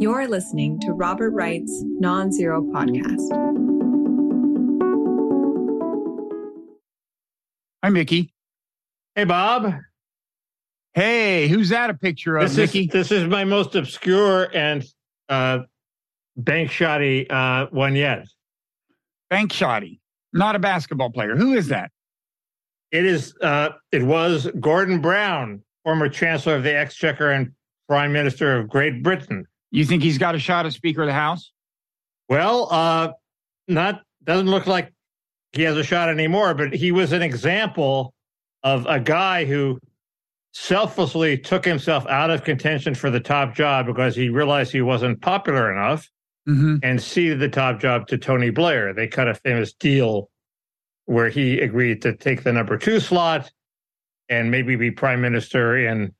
You're listening to Robert Wright's Nonzero Podcast. Hi, Mickey. Hey, Bob. Hey, who's that a picture of, This Mickey? is this is my most obscure and uh, bank shoddy uh, one yet. Bank Shoddy, not a basketball player. Who is that? It is. Uh, it was Gordon Brown, former Chancellor of the Exchequer and Prime Minister of Great Britain. You think he's got a shot at Speaker of the House? Well, uh, not doesn't look like he has a shot anymore. But he was an example of a guy who selflessly took himself out of contention for the top job because he realized he wasn't popular enough Mm-hmm. and ceded the top job to Tony Blair. They cut a famous deal where he agreed to take the number two slot and maybe be prime minister in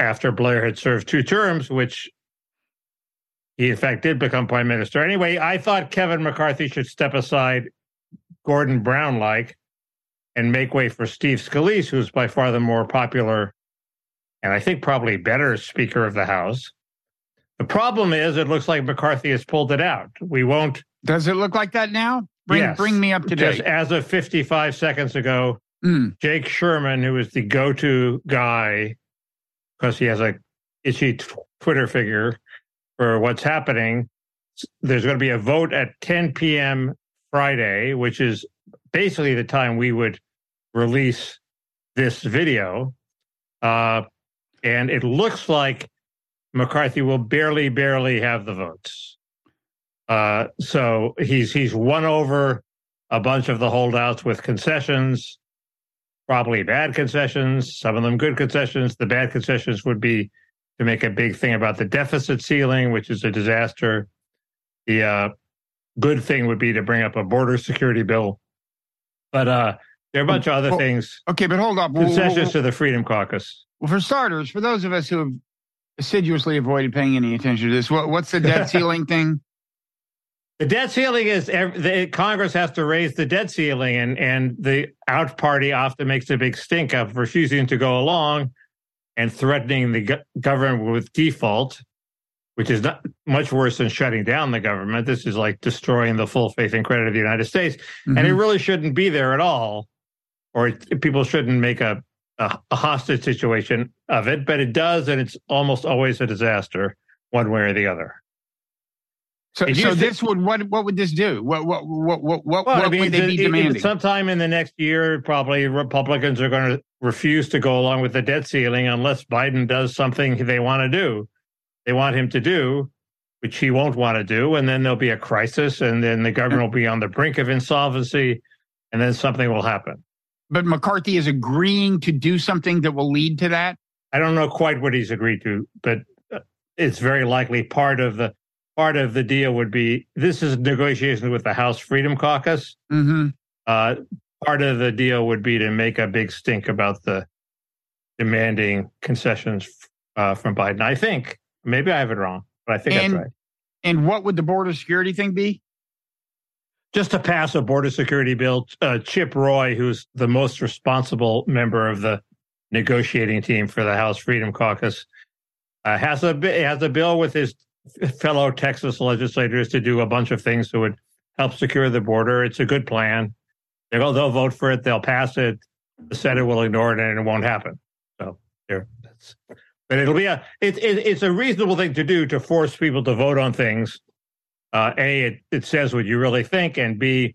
after Blair had served two terms, which he in fact did become prime minister. Anyway, I thought Kevin McCarthy should step aside, Gordon Brown like, and make way for Steve Scalise, who's by far the more popular and I think probably better Speaker of the House. The problem is, it looks like McCarthy has pulled it out. We won't. Does it look like that now? Bring, Yes. bring me up to date. Just as of 55 seconds ago, Mm. Jake Sherman, who is the go-to guy because he has a itchy Twitter figure for what's happening. There's going to be a vote at 10 p.m. Friday, which is basically the time we would release this video. Uh, and it looks like McCarthy will barely, barely have the votes. Uh, so he's he's won over a bunch of the holdouts with concessions probably bad concessions, some of them good concessions. The bad concessions would be to make a big thing about the deficit ceiling, which is a disaster. The uh, good thing would be to bring up a border security bill. But uh, there are a bunch of other Well, things, Okay, but hold up. Well, concessions to the Freedom Caucus. well, for starters, for those of us who have assiduously avoided paying any attention to this, what, what's the debt ceiling thing? The debt ceiling is the, Congress has to raise the debt ceiling, and and the out party often makes a big stink of refusing to go along and threatening the go- government with default, which is not much worse than shutting down the government. This is like destroying the full faith and credit of the United States, and it Mhm. really shouldn't be there at all, or it, people shouldn't make a, a a hostage situation of it. But it does, and it's almost always a disaster, one way or the other. so, so thi- this would what what would this do? What what what what what, Well, I mean, would they be the- it- demanding? sometime in the next year, probably Republicans are going to refuse to go along with the debt ceiling unless Biden does something they want to do. They want him to do, which he won't want to do, and then there'll be a crisis, and then the government will be on the brink of insolvency, and then something will happen. but McCarthy is agreeing to do something that will lead to that. I don't know quite what he's agreed to, but uh, it's very likely part of the part of the deal would be this is negotiations with the House Freedom Caucus. Mm-hmm. Uh, part of the deal would be to make a big stink about the demanding concessions uh, from Biden. I think maybe I have it wrong, but I think And- that's right. And what would the border security thing be? Just to pass a border security bill, uh, Chip Roy, who's the most responsible member of the negotiating team for the House Freedom Caucus, uh, has a has a bill with his fellow Texas legislators to do a bunch of things that would help secure the border. It's a good plan. They'll they'll vote for it. They'll pass it. The Senate will ignore it, and it won't happen. So there. That's, but it'll be a it, it, it's a reasonable thing to do to force people to vote on things. Uh, a it, it says what you really think, and B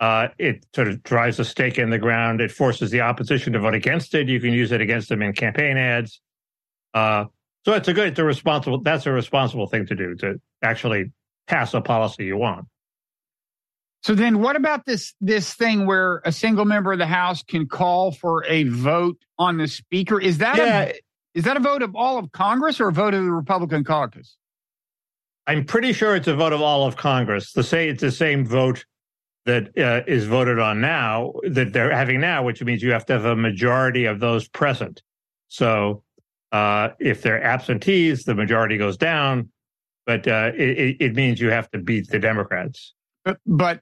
uh, it sort of drives a stake in the ground. It forces the opposition to vote against it. You can use it against them in campaign ads. Uh, so it's a good, it's a responsible. That's a responsible thing to do to actually pass a policy you want. So then what about this this thing where a single member of the House can call for a vote on the speaker? Is that Yeah, a is that a vote of all of Congress or a vote of the Republican caucus? I'm pretty sure it's a vote of all of Congress. The say it's the same vote that uh, is voted on now that they're having now, which means you have to have a majority of those present. So uh, if they're absentees, the majority goes down, but uh, it, it- it means you have to beat the Democrats. But, but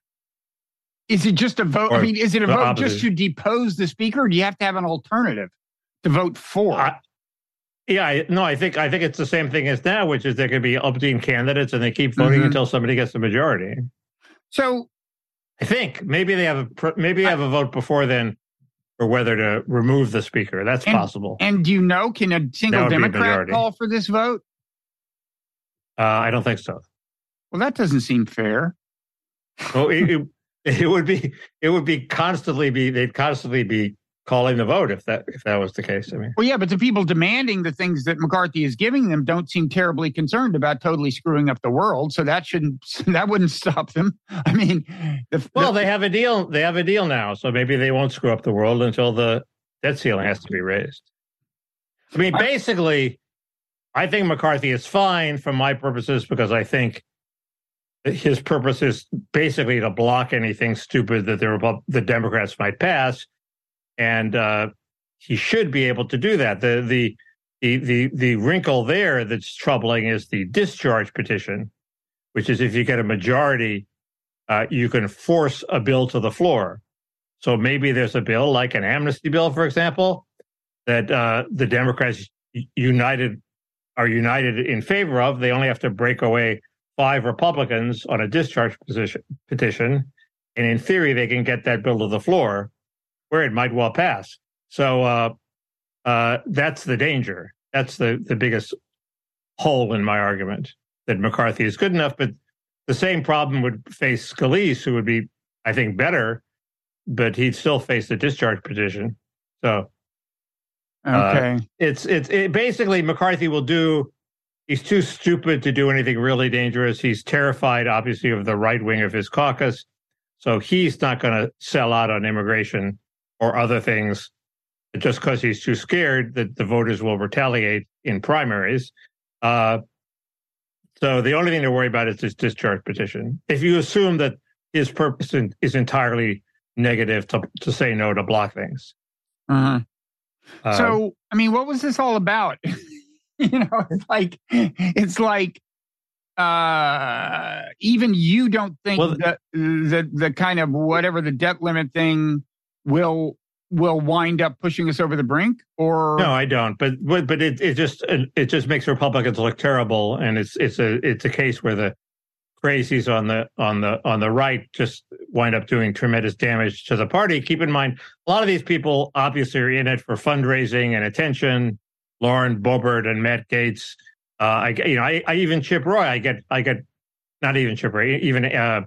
is it just a vote? I mean, is it a vote just to depose the speaker? Or do you have to have an alternative to vote for? I, Yeah, I, no, I think I think it's the same thing as now, which is there could be umpteen candidates, and they keep voting Mhm. until somebody gets the majority. So I think maybe they have a maybe they have a vote before then for whether to remove the speaker. That's And- possible. and do you know can a single be a Democrat call for this vote? Uh, I don't think so. Well, that doesn't seem fair. Well, it, it, would be it would be constantly be they'd constantly be calling the vote if that if that was the case. I mean, Well, yeah, but the people demanding the things that McCarthy is giving them don't seem terribly concerned about totally screwing up the world. So that shouldn't that wouldn't stop them. I mean, the, well, the- they have a deal. They have a deal now, so maybe they won't screw up the world until the debt ceiling has to be raised. I mean, basically, I think McCarthy is fine from my purposes because I think his purpose is basically to block anything stupid that the the Democrats might pass, and uh, he should be able to do that. The the the the the wrinkle there that's troubling is the discharge petition, which is if you get a majority, uh, you can force a bill to the floor. So maybe there's a bill like an amnesty bill, for example, that uh, the Democrats united are united in favor of. They only have to break away five Republicans on a discharge position, petition, and in theory, they can get that bill to the floor, where it might well pass. So uh, uh, that's the danger. That's the the biggest hole in my argument that McCarthy is good enough, but the same problem would face Scalise, who would be, I think, better, but he'd still face the discharge petition. So okay. it's it's it, basically McCarthy will do. He's too stupid to do anything really dangerous. He's terrified, obviously, of the right wing of his caucus, so he's not going to sell out on immigration or other things just because he's too scared that the voters will retaliate in primaries. Uh, so the only thing to worry about is this discharge petition. If you assume that his purpose in, is entirely negative to to say no to block things. Uh-huh. Uh, so, I mean, what was this all about? you know, it's like it's like uh even you don't think Well, that the the kind of whatever the debt limit thing will will wind up pushing us over the brink or No, I don't. But but but it it just it just makes Republicans look terrible, and it's it's a it's a case where the crazies on the on the on the right just wind up doing tremendous damage to the party. Keep in mind, a lot of these people obviously are in it for fundraising and attention. Lauren Boebert and Matt Gaetz. Uh, I you know I, I even Chip Roy. I get I get not even Chip Roy. Even uh,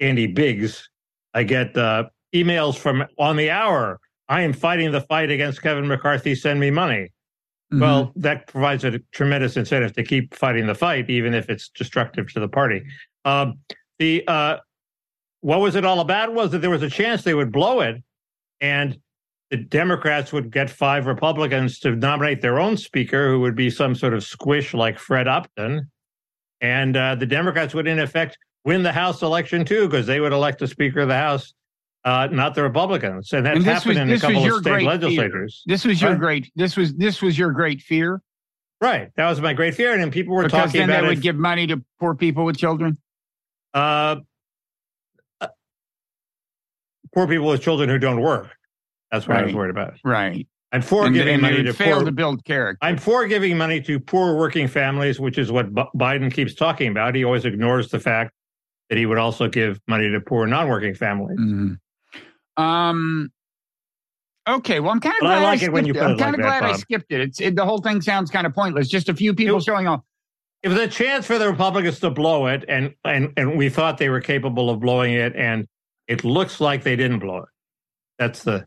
Andy Biggs. I get uh, emails from on the hour. I am fighting the fight against Kevin McCarthy. Send me money. Mhm. Well, that provides a tremendous incentive to keep fighting the fight, even if it's destructive to the party. Um, the uh, what was it all about? Was that there was a chance they would blow it, and the Democrats would get five Republicans to nominate their own speaker, who would be some sort of squish like Fred Upton, and uh, the Democrats would, in effect, win the House election too, because they would elect the Speaker of the House, uh, not the Republicans, and that's And happened was- in a couple of state great fear. legislatures. this was your Huh? great this was this was your great fear Right. That was my great fear. And people were because talking then about they would give money to poor people with children uh, uh, poor people with children who don't work. That's what I was worried about. right I'm for and, giving and money to fail poor. to build character I'm for giving money to poor working families, which is what B- Biden keeps talking about. He always ignores the fact that he would also give money to poor non-working families. Mhm. Um. Okay, well, I'm kind of But I glad like I it when skipped it. put I'm kind of that, glad I skipped it. It's it, the whole thing sounds kind of pointless. Just a few people It- showing off. It was a chance for the Republicans to blow it, and and and we thought they were capable of blowing it, and it looks like they didn't blow it. That's the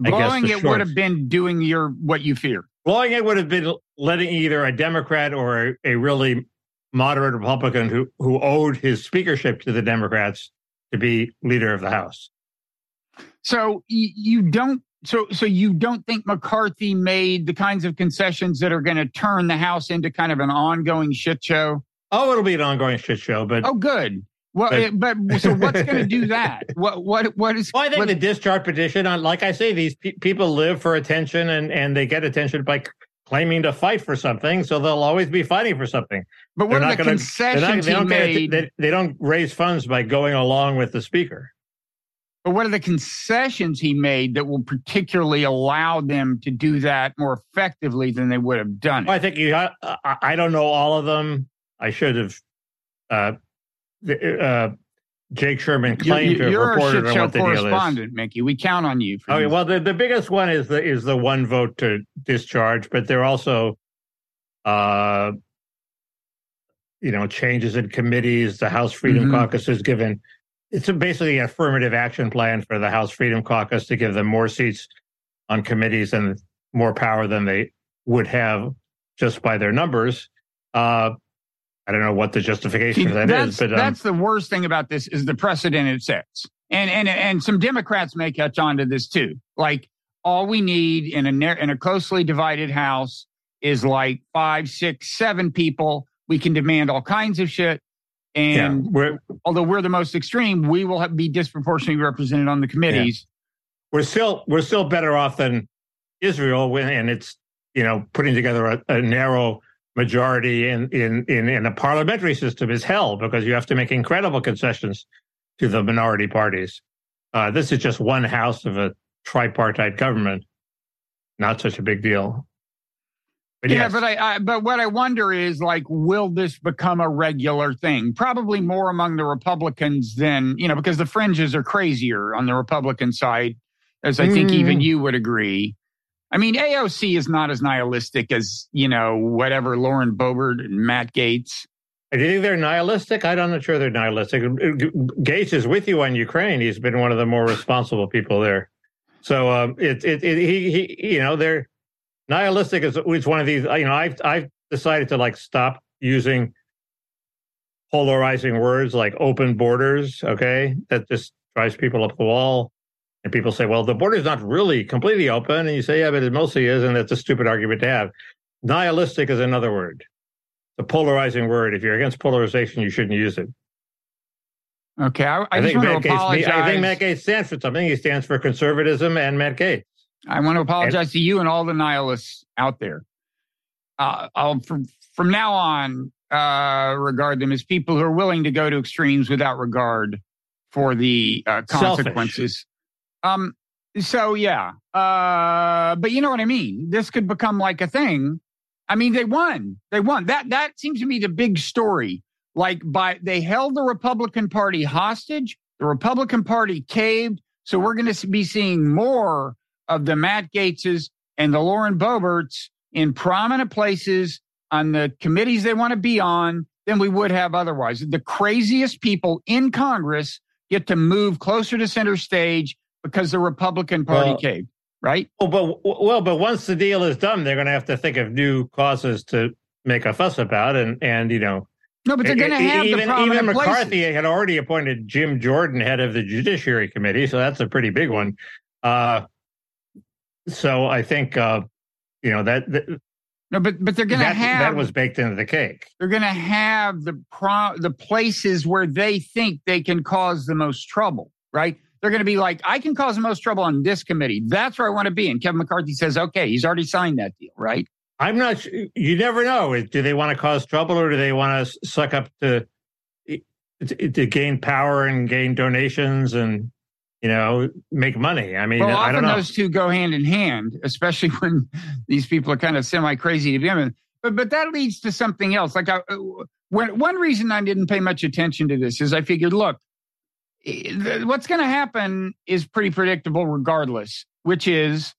Blowing it would have been doing your what you fear. blowing it would have been letting either a Democrat or a, a really moderate Republican who who owed his speakership to the Democrats to be leader of the House. So you don't. So so you don't think McCarthy made the kinds of concessions that are going to turn the House into kind of an ongoing shit show? Oh, it'll be an ongoing shit show, but Oh, good. Well, But- but, so what's going to do that? What what what is? well, I think what- the discharge petition, on like I say, these pe- people live for attention, and and they get attention by c- claiming to fight for something, so they'll always be fighting for something. but what They're are not the gonna- They're not- concessions they he don't get made? they, they don't raise funds by going along with the speaker. But what are the concessions he made that will particularly allow them to do that more effectively than they would have done it? I think you. I, I don't know all of them. I should have. Uh, uh, Jake Sherman claimed you're, to have reported on what the deal is. correspondent, Mickey. We count on you. okay, well, the, the biggest one is the is the one vote to discharge, but there are also, uh, you know, changes in committees. The House Freedom mm-hmm. Caucus has given it's a basically an affirmative action plan for the House Freedom Caucus to give them more seats on committees and more power than they would have just by their numbers. Uh, I don't know what the justification See, for that that's, is, but um, that's the worst thing about this is the precedent it sets. And and and some Democrats may catch on to this too. Like all we need in a in a closely divided house is like five, six, seven people. We can demand all kinds of shit. And yeah, we're, although we're the most extreme, we will have, be disproportionately represented on the committees. Yeah. We're still we're still better off than Israel, when, and it's you know putting together a, a narrow majority in, in in in a parliamentary system is hell because you have to make incredible concessions to the minority parties. Uh, this is just one house of a tripartite government, not such a big deal. But yeah, yes. but I, I, but what I wonder is like, will this become a regular thing? Probably more among the Republicans than you know, because the fringes are crazier on the Republican side, as I mm. think even mm. you would agree. I mean, AOC is not as nihilistic as you know whatever Lauren Boebert and Matt Gaetz. Do you think they're nihilistic? I'm not know. sure they're nihilistic. Gaetz is with you on Ukraine. He's been one of the more responsible people there. So um, it, it, it he, he, you know, they're nihilistic is, is one of these. You know, I've I've decided to like stop using polarizing words like open borders. Okay, that just drives people up the wall. And people say, well, the border is not really completely open. And you say, yeah, but it mostly is. And that's a stupid argument to have. Nihilistic is another word, the polarizing word. If you're against polarization, you shouldn't use it. Okay. I, I, I think Matt Gaetz, I think Matt Gaetz stands for something. He stands for conservatism and Matt Gaetz. I want to apologize and, to you and all the nihilists out there. Uh, I'll from from now on uh, regard them as people who are willing to go to extremes without regard for the uh, consequences. Um. So yeah. Uh. But you know what I mean. This could become like a thing. I mean, they won. They won. That that seems to be the big story. Like by they held the Republican Party hostage. The Republican Party caved. So we're going to be seeing more of the Matt Gaetzes and the Lauren Boeberts in prominent places on the committees they want to be on than we would have otherwise. The craziest people in Congress get to move closer to center stage because the Republican Party well, caved, right? Oh, but well, but once the deal is done, they're going to have to think of new causes to make a fuss about, and and you know. No, but they're going to have even, the even McCarthy places. had already appointed Jim Jordan head of the Judiciary Committee, so that's a pretty big one. Uh, so I think uh, you know that, that no, but but they're going to have that was baked into the cake. They're going to have the pro the places where they think they can cause the most trouble, right? They're going to be like, I can cause the most trouble on this committee. That's where I want to be. And Kevin McCarthy says, okay, he's already signed that deal, right? I'm not. You never know. Do they want to cause trouble or do they want to suck up to to gain power and gain donations and you know, make money. I mean, well, I don't know. those two go hand in hand, especially when these people are kind of semi crazy to begin with. But but that leads to something else. Like I, uh, when one reason I didn't pay much attention to this is I figured, look, what's going to happen is pretty predictable, regardless. Which is,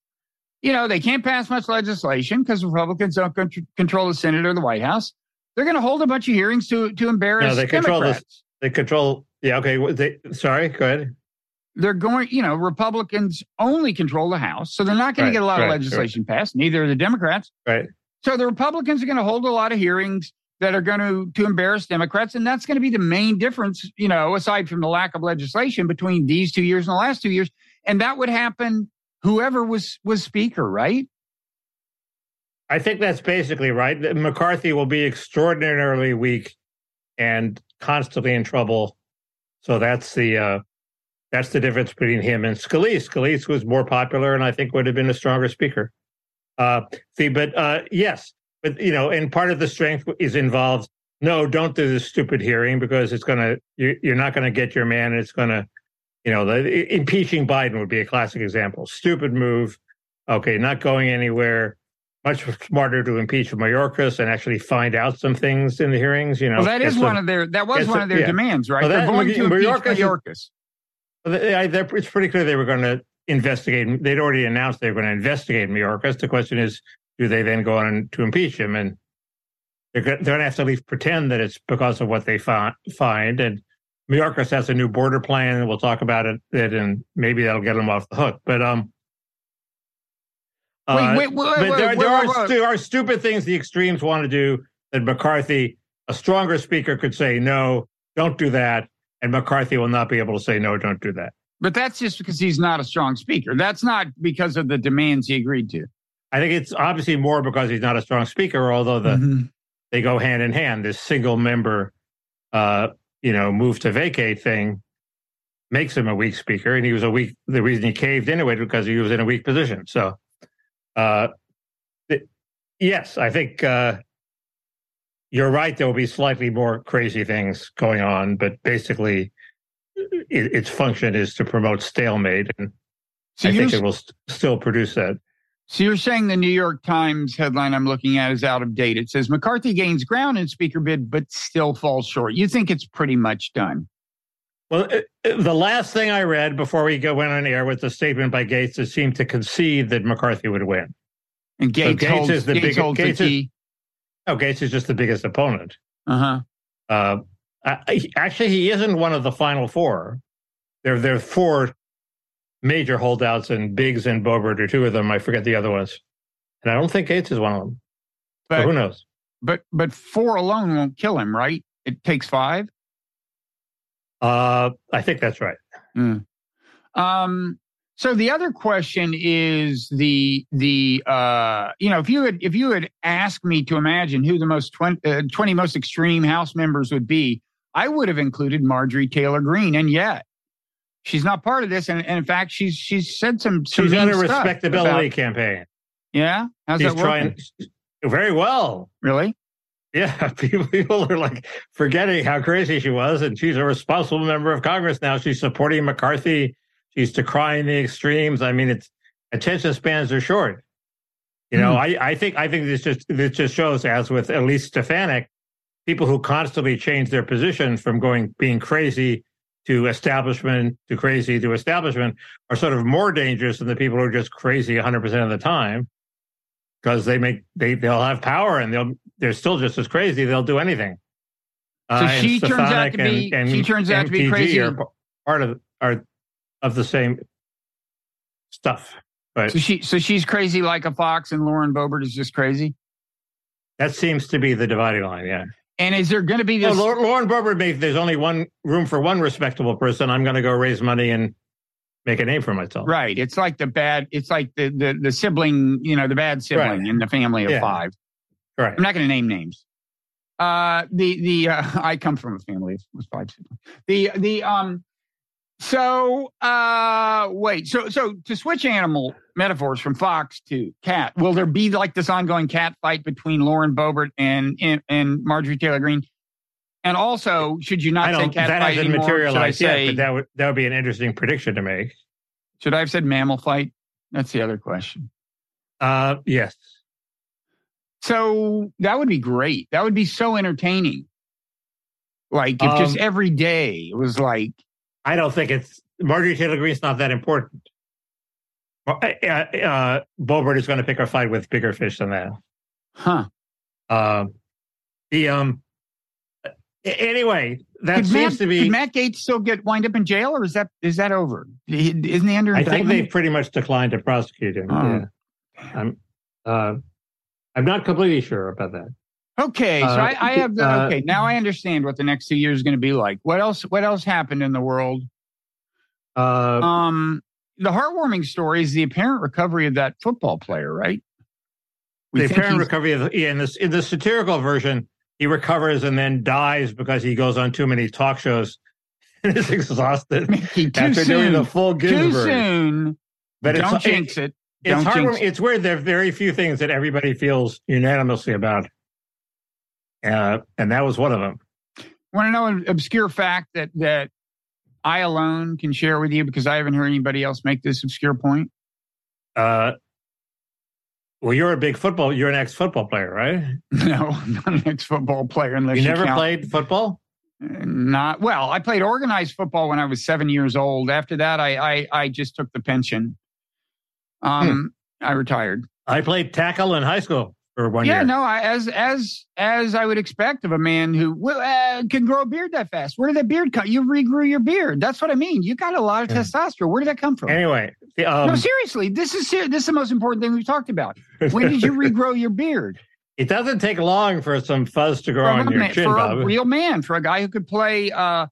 you know, they can't pass much legislation because Republicans don't control the Senate or the White House. They're going to hold a bunch of hearings to to embarrass no, they control Democrats. This, they control. Yeah. Okay. They, sorry. Go ahead they're going, you know, Republicans only control the House, so they're not going right, to get a lot right, of legislation right. passed. Neither are the Democrats. Right. So the Republicans are going to hold a lot of hearings that are going to to embarrass Democrats, and that's going to be the main difference, you know, aside from the lack of legislation between these two years and the last two years. And that would happen whoever was was Speaker, right? I think that's basically right. McCarthy will be extraordinarily weak and constantly in trouble. So that's the uh, that's the difference between him and Scalise. Scalise was more popular and I think would have been a stronger speaker. Uh, see, but uh, yes, but you know, and part of the strength is involved. No, don't do this stupid hearing because it's gonna you, you're not gonna get your man. It's gonna you know, the impeaching Biden would be a classic example. Stupid move. Okay, not going anywhere. Much smarter to impeach Mayorkas and actually find out some things in the hearings. You know, Well, that is get one of their that was one of their yeah. demands, right? Well, They're going to impeach Mayorkas is- Mayorkas. Well, they, I, they're- it's pretty clear they were going to investigate. They'd already announced they were going to investigate Mayorkas. The question is, do they then go on to impeach him? And they're, they're going to have to at least pretend that it's because of what they fi- find. And Mayorkas has a new border plan, and we'll talk about it. it and maybe that'll get them off the hook. But um, uh, wait, wait, but there, there are there are stupid things the extremes want to do that McCarthy, a stronger speaker, could say no, don't do that, and McCarthy will not be able to say no, don't do that. But that's just because he's not a strong speaker. That's not because of the demands he agreed to. I think it's obviously more because he's not a strong speaker, although the Mhm. they go hand in hand. This single member, uh, you know, move to vacate thing makes him a weak speaker, and he was a weak. The reason he caved anyway because he was in a weak position. So, uh, th- yes, I think uh, you're right. There will be slightly more crazy things going on, but basically, it, its function is to promote stalemate, and So I think it will st- still produce that. So you're saying the New York Times headline I'm looking at is out of date. It says McCarthy gains ground in speaker bid, but still falls short. You think it's pretty much done? Well, the last thing I read before we go went on air was a statement by Gaetz that seemed to concede that McCarthy would win. And Gaetz, Gaetz holds, is the Gaetz big- holds Gaetz the is-. No, Gaetz is just the biggest opponent. Uh huh. Uh, I- actually, he isn't one of the final four. There, there are four major holdouts, and Biggs and Boebert are two of them. I forget the other ones, and I don't think Gaetz is one of them. But But who knows? but but four alone won't kill him, right? It takes five. Uh, I think that's right. Um, so the other question is the the uh, you know if you had if you had asked me to imagine who the most 20, uh, 20 most extreme House members would be, I would have included Marjorie Taylor Greene, and yet she's not part of this. And, and in fact, she's she's said some. some She's on a respectability about- campaign. yeah, how's She's that working? trying very well. Really? Yeah, people, people are like forgetting how crazy she was, and she's a responsible member of Congress now. She's supporting McCarthy. She's decrying the extremes. I mean, it's attention spans are short. You know, Hmm. I, I think I think this just this just shows, as with Elise Stefanik, people who constantly change their position from going being crazy to establishment to crazy to establishment are sort of more dangerous than the people who are just crazy 100 percent of the time because they make they they'll have power and they'll they're still just as crazy. They'll do anything. So Uh, and she turns out Stefanik to be- and, and she turns out to be crazy. Are part of are of the same stuff. But So she so she's crazy like a fox, and Lauren Boebert is just crazy. that seems to be the dividing line. Yeah. And is there going to be this? Oh, Lauren made there's only one room for one respectable person. I'm going to go raise money and make a name for myself. Right. It's like the bad. It's like the the, the sibling. You know, the bad sibling Right. in the family of Yeah. five. Correct. I'm not going to name names. Uh, the the uh, I come from a family of five siblings. The the um. So uh, wait. So so to switch animal metaphors from fox to cat, will there be like this ongoing cat fight between Lauren Boebert and and, and Marjorie Taylor Greene? And also, should you not I say cat That fight hasn't anymore? Should I materialized yet, say? but that would that would be an interesting prediction to make. should I have said mammal fight? That's the other question. Uh, yes. So that would be great. That would be so entertaining. Like if just Um, every day it was like, I don't think it's Marjorie Taylor Greene's not that important. Uh, uh, uh, Boebert is going to pick a fight with bigger fish than that. huh? Um, the um. Anyway, that Could seems Matt, to be. could Matt Gaetz still get wind up in jail, or is that is that over? He- Isn't he under I think they've pretty much declined to prosecute him. Oh. Yeah. I'm. Uh, I'm not completely sure about that. Okay, so Uh, I, I have the, uh, okay. Now I understand what the next two years is going to be like. What else? What else happened in the world? Uh, Um, the heartwarming story is the apparent recovery of that football player, right? We the apparent recovery of the, yeah, in this in the satirical version, he recovers and then dies because he goes on too many talk shows and is exhausted Mickey, after doing the soon. full Too soon. But Don't it's, jinx it. it's hard. jinx It's weird. There are very few things that everybody feels unanimously about, uh, and that was one of them. Want to know an obscure fact that that I alone can share with you because I haven't heard anybody else make this obscure point? Uh, well, you're a big football. You're an ex-football player, right? No, not an ex-football player. Unless You you, never count- played football. Not well. I played organized football when I was seven years old. After that, I I, I just took the pension. Um, I retired. I played tackle in high school for one yeah, year. no, I, as as as I would expect of a man who uh, can grow a beard that fast. Where did that beard come? You regrew your beard. That's what I mean. You got a lot of Yeah. testosterone. Where did that come from? Anyway, um, no, seriously, this is this is the most important thing we've talked about. When did you regrow your beard? it doesn't take long for some fuzz to grow on your man- chin, for Bob. a real man, for a guy who could play uh,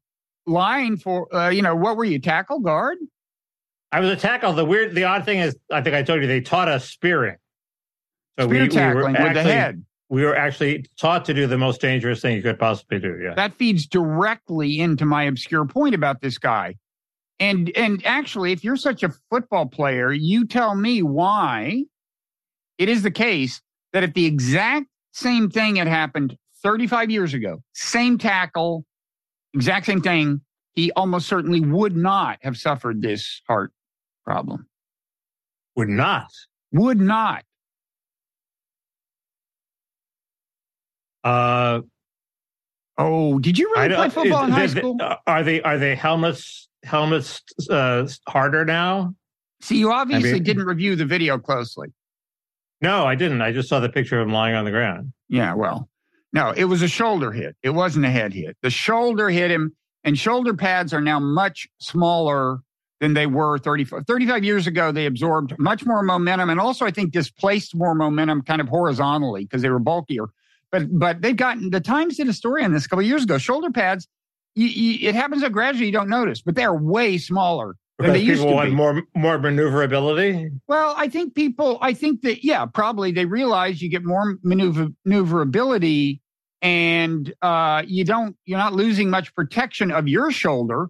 line for, uh, you know, what were you, tackle, guard? I was a tackle. The weird, the odd thing is, I think I told you they taught us spearing. So Spear we, we tackling were with actually, the head. we were actually taught to do the most dangerous thing you could possibly do. Yeah. That feeds directly into my obscure point about this guy. And and actually, if you're such a football player, you tell me why it is the case that if the exact same thing had happened 35 years ago, same tackle, exact same thing, he almost certainly would not have suffered this heart problem. Would not. Would not. Uh, Oh, did you I really play football in high is- school? Are they are they helmets helmets uh, harder now? See, you obviously mean- didn't review the video closely. No, I didn't. I just saw the picture of him lying on the ground. Yeah, well, no, it was a shoulder hit. It wasn't a head hit. The shoulder hit him, and shoulder pads are now much smaller than they were 35, 35 years ago. They absorbed much more momentum and also, I think, displaced more momentum kind of horizontally because they were bulkier. But but they've gotten the Times did a story on this a couple of years ago. Shoulder pads, you, you, it happens so gradually you don't notice, but they are way smaller than Because they used people to want be. more more maneuverability. Well, I think people, I think that, yeah, probably they realize you get more maneuver, maneuverability and uh, you don't, you're not losing much protection of your shoulder.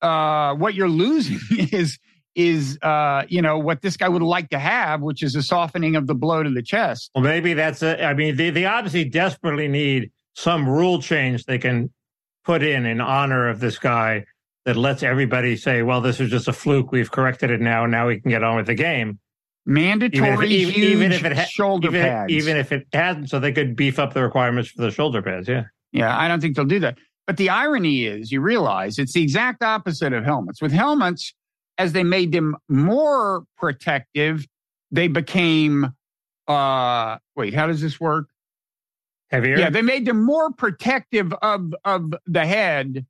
Uh, what you're losing is, is, uh, you know, what this guy would like to have, which is a softening of the blow to the chest. Well, maybe that's a. I mean, they they obviously desperately need some rule change they can put in in honor of this guy that lets everybody say, "Well, this is just a fluke. We've corrected it now. Now we can get on with the game." Mandatory even- huge even if it ha- shoulder even, pads. even if it hasn't, so they could beef up the requirements for the shoulder pads. Yeah. Yeah, I don't think they'll do that. But the irony is, you realize it's the exact opposite of helmets. With helmets, as they made them more protective, they became uh wait, how does this work? Heavier. Yeah, they made them more protective of of the head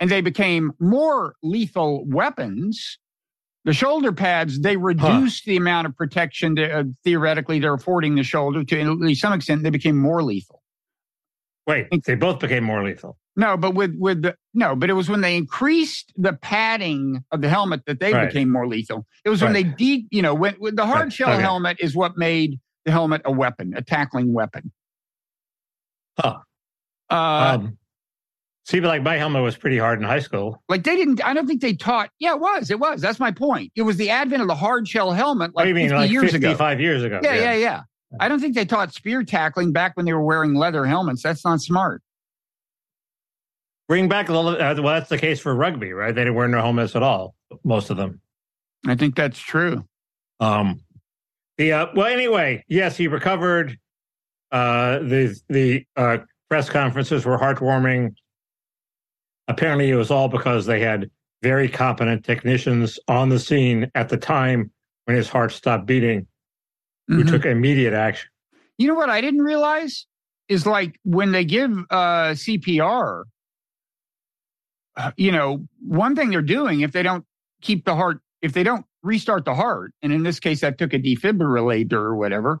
and they became more lethal weapons. The shoulder pads, they reduced the amount of protection that uh, theoretically they're affording the shoulder to at least some extent, they became more lethal. Wait, they both became more lethal. No, but with with the no, but it was when they increased the padding of the helmet that they Right. became more lethal. It was when they de you know when, when the hard Right. shell Okay. helmet is what made the helmet a weapon, a tackling weapon. Huh. Uh, um, see, but like my helmet was pretty hard in high school. like they didn't. I don't think they taught. Yeah, it was. It was. That's my point. It was the advent of the hard shell helmet, What like do you mean, 50 like years ago. fifty-five years ago? Yeah, yeah, yeah. I don't think they taught spear tackling back when they were wearing leather helmets. That's not smart. Bring back the. Uh, well, that's the case for rugby, right? They didn't wear no helmets at all. Most of them. I think that's true. Um, the uh, well, anyway, yes, he recovered. Uh, the the uh, press conferences were heartwarming. Apparently, it was all because they had very competent technicians on the scene at the time when his heart stopped beating, who Mhm. took immediate action. You know what I didn't realize is like when they give uh, CPR, you know, one thing they're doing if they don't keep the heart, if they don't restart the heart, and in this case that took a defibrillator or whatever,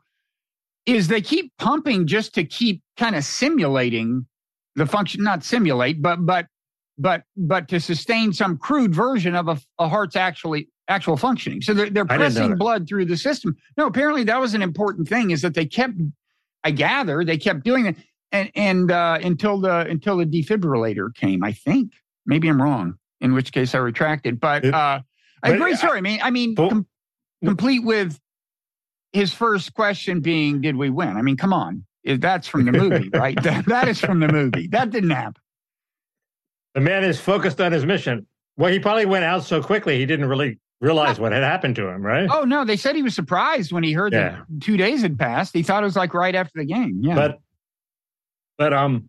is they keep pumping just to keep kind of simulating the function, not simulate, but but but but to sustain some crude version of a, a heart's actually actual functioning. So they're they're I pressing blood through the system. No, apparently that was an important thing. Is that they kept, I gather, they kept doing it, and and uh, until the until the defibrillator came. I think maybe I'm wrong. In which case I retracted. But It- uh, a great I- story. I mean, I mean, com- complete with his first question being, "Did we win?" I mean, come on. That's from the movie, right? that, that is from the movie. That didn't happen. The man is focused on his mission. Well, he probably went out so quickly he didn't really realize what had happened to him, right? Oh no, they said he was surprised when he heard Yeah. that two days had passed. He thought it was like right after the game. Yeah. But but um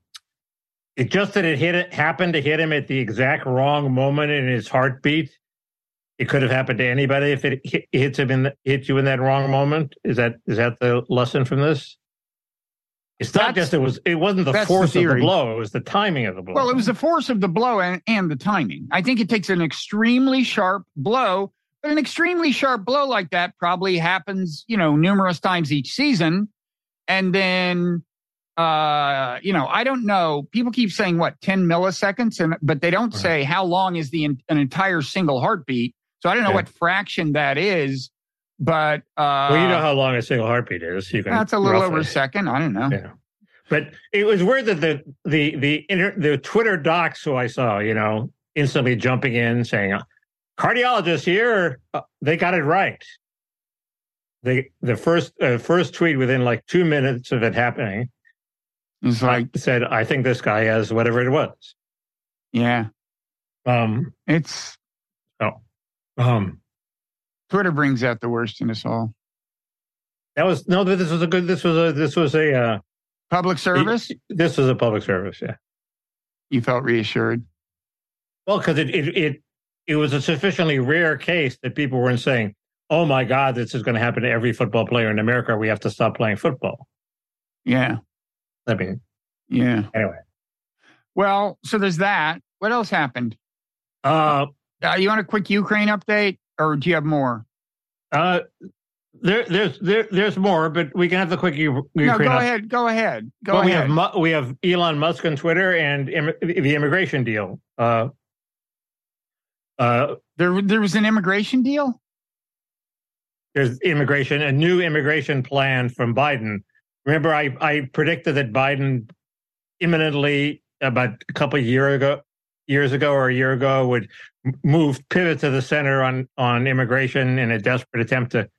it just that it hit it happened to hit him at the exact wrong moment in his heartbeat. It could have happened to anybody if it hit, hits him in the, hits you in that wrong moment. Is that is that the lesson from this? It's not That's- just it was it wasn't the that's the force of the blow; it was the timing of the blow. Well, it was the force of the blow and, and the timing. I think it takes an extremely sharp blow, but an extremely sharp blow like that probably happens, you know, numerous times each season. And then, uh, you know, I don't know. People keep saying what, 10 milliseconds, and but they don't Right. say how long is the an entire single heartbeat. So I don't know Yeah. what fraction that is, but uh, well, you know how long a single heartbeat is. You can that's a little over a second. I don't know. Yeah. But it was weird that the the the inter, the Twitter docs who I saw, you know, instantly jumping in saying, "Cardiologist here, uh, they got it right." They the first uh, first tweet within like two minutes of it happening It's like, said, "I think this guy has whatever it was." yeah, Um, it's oh. um, Twitter brings out the worst in us all. that was no. This was a good. This was a. This was a. Uh, Public service, this was a public service. Yeah. you felt reassured. Well, because it, it it it was a sufficiently rare case that people weren't saying, "Oh my God, this is going to happen to every football player in America. We have to stop playing football." Yeah, I mean, yeah. anyway. Well, so there's that. What else happened? Uh, Uh, you want a quick Ukraine update, or do you have more? uh, there, there's there, there's more, but we can have the quick U- no, go up- ahead. Go ahead. Go well, we have we have Elon Musk on Twitter and Im- the immigration deal. Uh, uh, there, there was an immigration deal. there's immigration, a new immigration plan from Biden. Remember, I, I predicted that Biden imminently about a couple of year ago, years ago or a year ago would move pivot to the center on on immigration in a desperate attempt to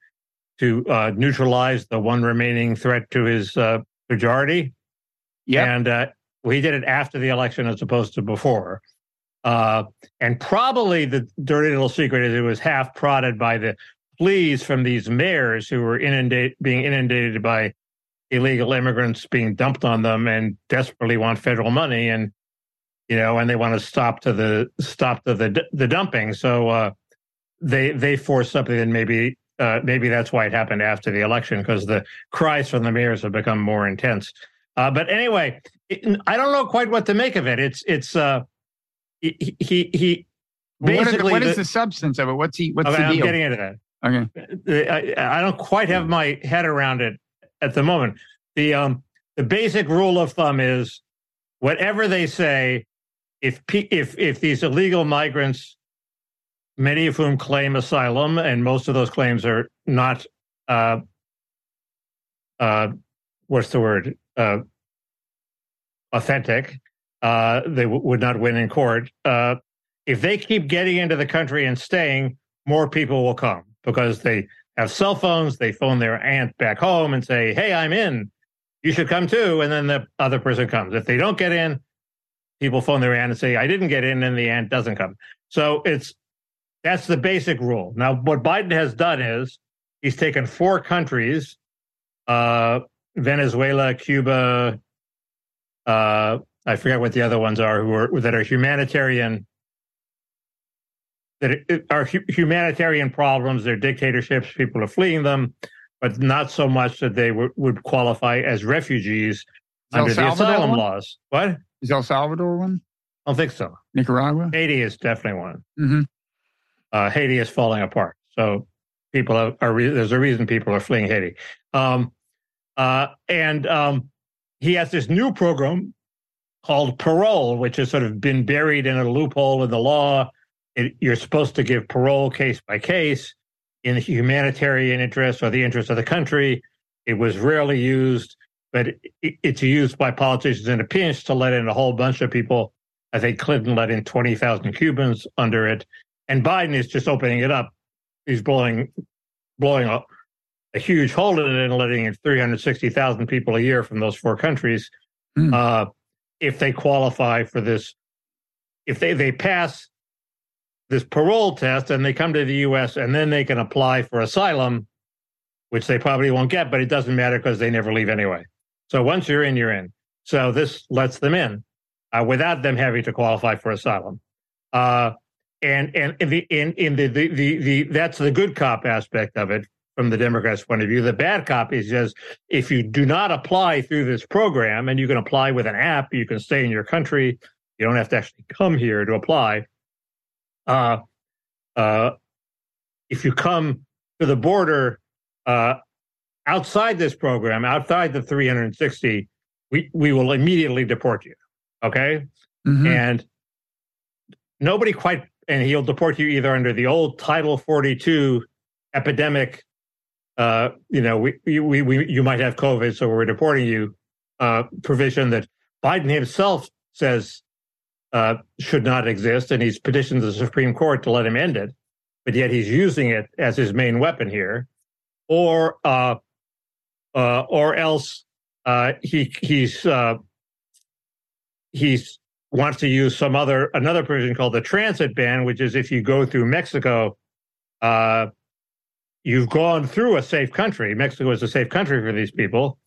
to uh, neutralize the one remaining threat to his uh, majority. Yeah. And uh, we did it after the election as opposed to before. Uh, and probably the dirty little secret is it was half prodded by the pleas from these mayors who were inundated, being inundated by illegal immigrants being dumped on them and desperately want federal money and you know and they want to stop to the stop to the the dumping so uh they they force something and maybe uh maybe that's why it happened after the election because the cries from the mayors have become more intense uh but anyway it, i don't know quite what to make of it it's it's uh he he, he What is, basically what is the- the substance of it? What's he? What's okay, the i'm getting into that okay. I, I don't quite have my head around it at the moment. The um the basic rule of thumb is whatever they say, if if if these illegal migrants, many of whom claim asylum, and most of those claims are not uh uh what's the word uh authentic, uh they w- would not win in court. Uh if they keep getting into the country and staying, more people will come because they have cell phones. They phone their aunt back home and say, Hey, I'm in. You should come too. And then the other person comes. If they don't get in, people phone their aunt and say, I didn't get in, and the aunt doesn't come. So it's that's the basic rule. Now, what Biden has done is he's taken four countries uh, Venezuela, Cuba, uh, I forget what the other ones are, who are that are humanitarian that are humanitarian problems. They're dictatorships. People are fleeing them, but not so much that they w- would qualify as refugees El under the asylum one? lares. What? Is El Salvador one? I don't think so. Nicaragua? Haiti is definitely one. Mhm. Uh, Haiti is falling apart. So people are, are re- there's a reason people are fleeing Haiti. Um, uh, and um, he has this new program called parole, which has sort of been buried in a loophole in the law. It, you're supposed to give parole case by case in the humanitarian interest or the interest of the country. It was rarely used, but it, it's used by politicians in a pinch to let in a whole bunch of people. I think Clinton let in 20,000 Cubans under it. And Biden is just opening it up. He's blowing, blowing a, a huge hole in it and letting in 360,000 people a year from those four countries. Hmm. Uh, if they qualify for this, if they, they pass this parole test and they come to the U.S. and then they can apply for asylum, which they probably won't get, but it doesn't matter because they never leave anyway. So once you're in, you're in. So this lets them in uh, without them having to qualify for asylum. Uh, and and in the in in the, the the the that's the good cop aspect of it from the Democrats' point of view. The bad cop is just if you do not apply through this program, and you can apply with an app, you can stay in your country. You don't have to actually come here to apply. Uh, uh, if you come to the border uh, outside this program, outside the 360, we, we will immediately deport you. Okay. Mm-hmm. And nobody quite, and he'll deport you either under the old Title 42 epidemic. Uh, you know, we, we, we, you might have COVID, so we're deporting you. Uh, provision that Biden himself says uh, should not exist, and he's petitioned the Supreme Court to let him end it, but yet he's using it as his main weapon here, or uh, uh, or else uh, he he's uh, he's wants to use some other another provision called the transit ban, which is if you go through Mexico, uh, you've gone through a safe country. Mexico is a safe country for these people,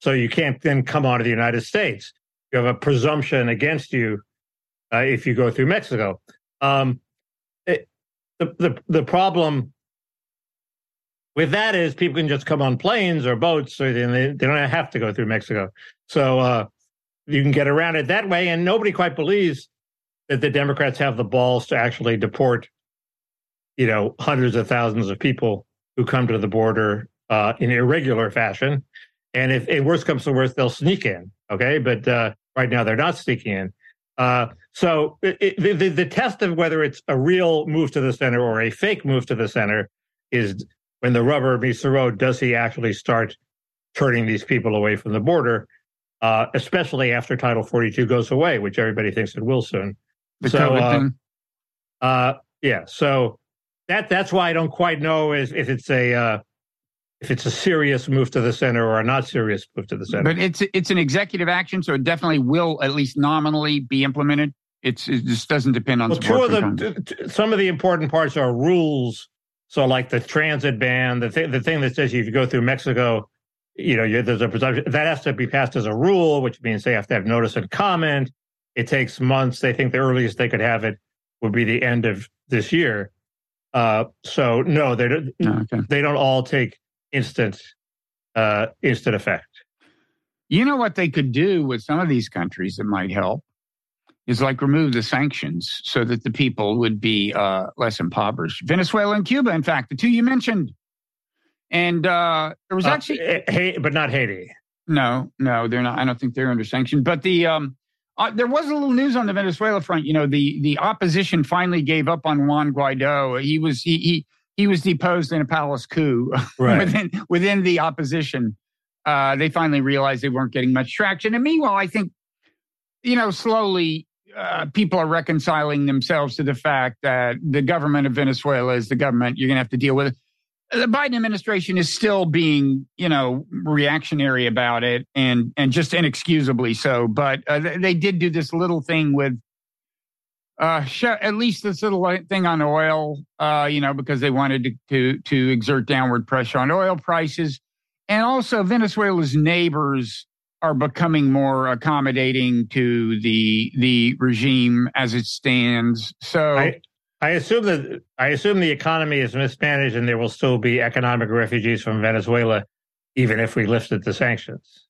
so you can't then come onto the United States. You have a presumption against you uh, if you go through Mexico. Um, it, the, the the problem with that is people can just come on planes or boats, or they, they don't have to go through Mexico. So uh, you can get around it that way, and nobody quite believes that the Democrats have the balls to actually deport, you know, hundreds of thousands of people who come to the border uh, in irregular fashion. And if, if worst comes to worst, they'll sneak in. Okay, but uh, right now they're not sneaking in. Uh, so it, it, the, the test of whether it's a real move to the center or a fake move to the center is when the rubber meets the road. Does he actually start turning these people away from the border? Uh, especially after Title 42 goes away, which everybody thinks it will soon. The so, uh, uh, yeah. So that that's why I don't quite know is if it's a uh, if it's a serious move to the center or a not serious move to the center. But it's it's an executive action, so it definitely will at least nominally be implemented. It's it just doesn't depend on. Well, two of the some of the important parts are rules. So, like the transit ban, the thing the thing that says if you go through Mexico, you know, there's a presumption that has to be passed as a rule, which means they have to have notice and comment. It takes months. They think the earliest they could have it would be the end of this year. Uh, so no, they don't. Oh, okay. They don't all take instant uh, instant effect. You know what they could do with some of these countries that might help is like remove the sanctions so that the people would be uh, less impoverished. Venezuela and Cuba, in fact, the two you mentioned. And uh, there was uh, actually, uh, hey, but not Haiti. No, no, they're not. I don't think they're under sanction. But the um, uh, there was a little news on the Venezuela front. You know, the the opposition finally gave up on Juan Guaido. He was he he he was deposed in a palace coup right. within within the opposition. Uh, they finally realized they weren't getting much traction. And meanwhile, I think, you know, slowly uh, people are reconciling themselves to the fact that the government of Venezuela is the government you're going to have to deal with. The Biden administration is still being, you know, reactionary about it and and just inexcusably so. But uh, they did do this little thing with uh, at least this little thing on oil, uh, you know, because they wanted to, to, to exert downward pressure on oil prices, and also Venezuela's neighbors are becoming more accommodating to the the regime as it stands. So. I, I assume that I assume the economy is mismanaged, and there will still be economic refugees from Venezuela, even if we lifted the sanctions.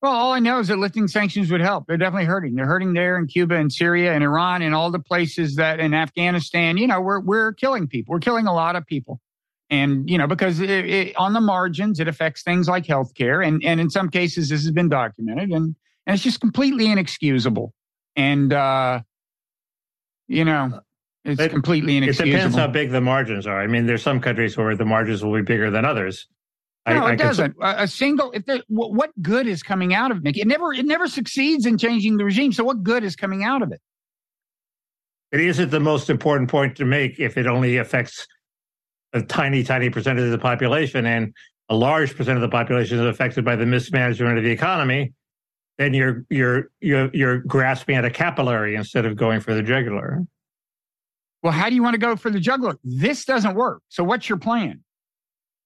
Well, all I know is that lifting sanctions would help. They're definitely hurting. They're hurting there in Cuba and Syria and Iran and all the places that in Afghanistan. You know, we're we're killing people. We're killing a lot of people, and you know because it, it, on the margins it affects things like healthcare, and and in some cases this has been documented, and and it's just completely inexcusable. And uh, you know, it's it, completely inexcusable. It depends how big the margins are. I mean, there's some countries where the margins will be bigger than others. No, I, it I doesn't. Cons- a single. If there, what good is coming out of it? It never. It never succeeds in changing the regime. So what good is coming out of it? It isn't the most important point to make if it only affects a tiny, tiny percentage of the population, and a large percent of the population is affected by the mismanagement of the economy. Then you're you're you're you're grasping at a capillary instead of going for the jugular. Well, how do you want to go for the jugular? This doesn't work. So what's your plan?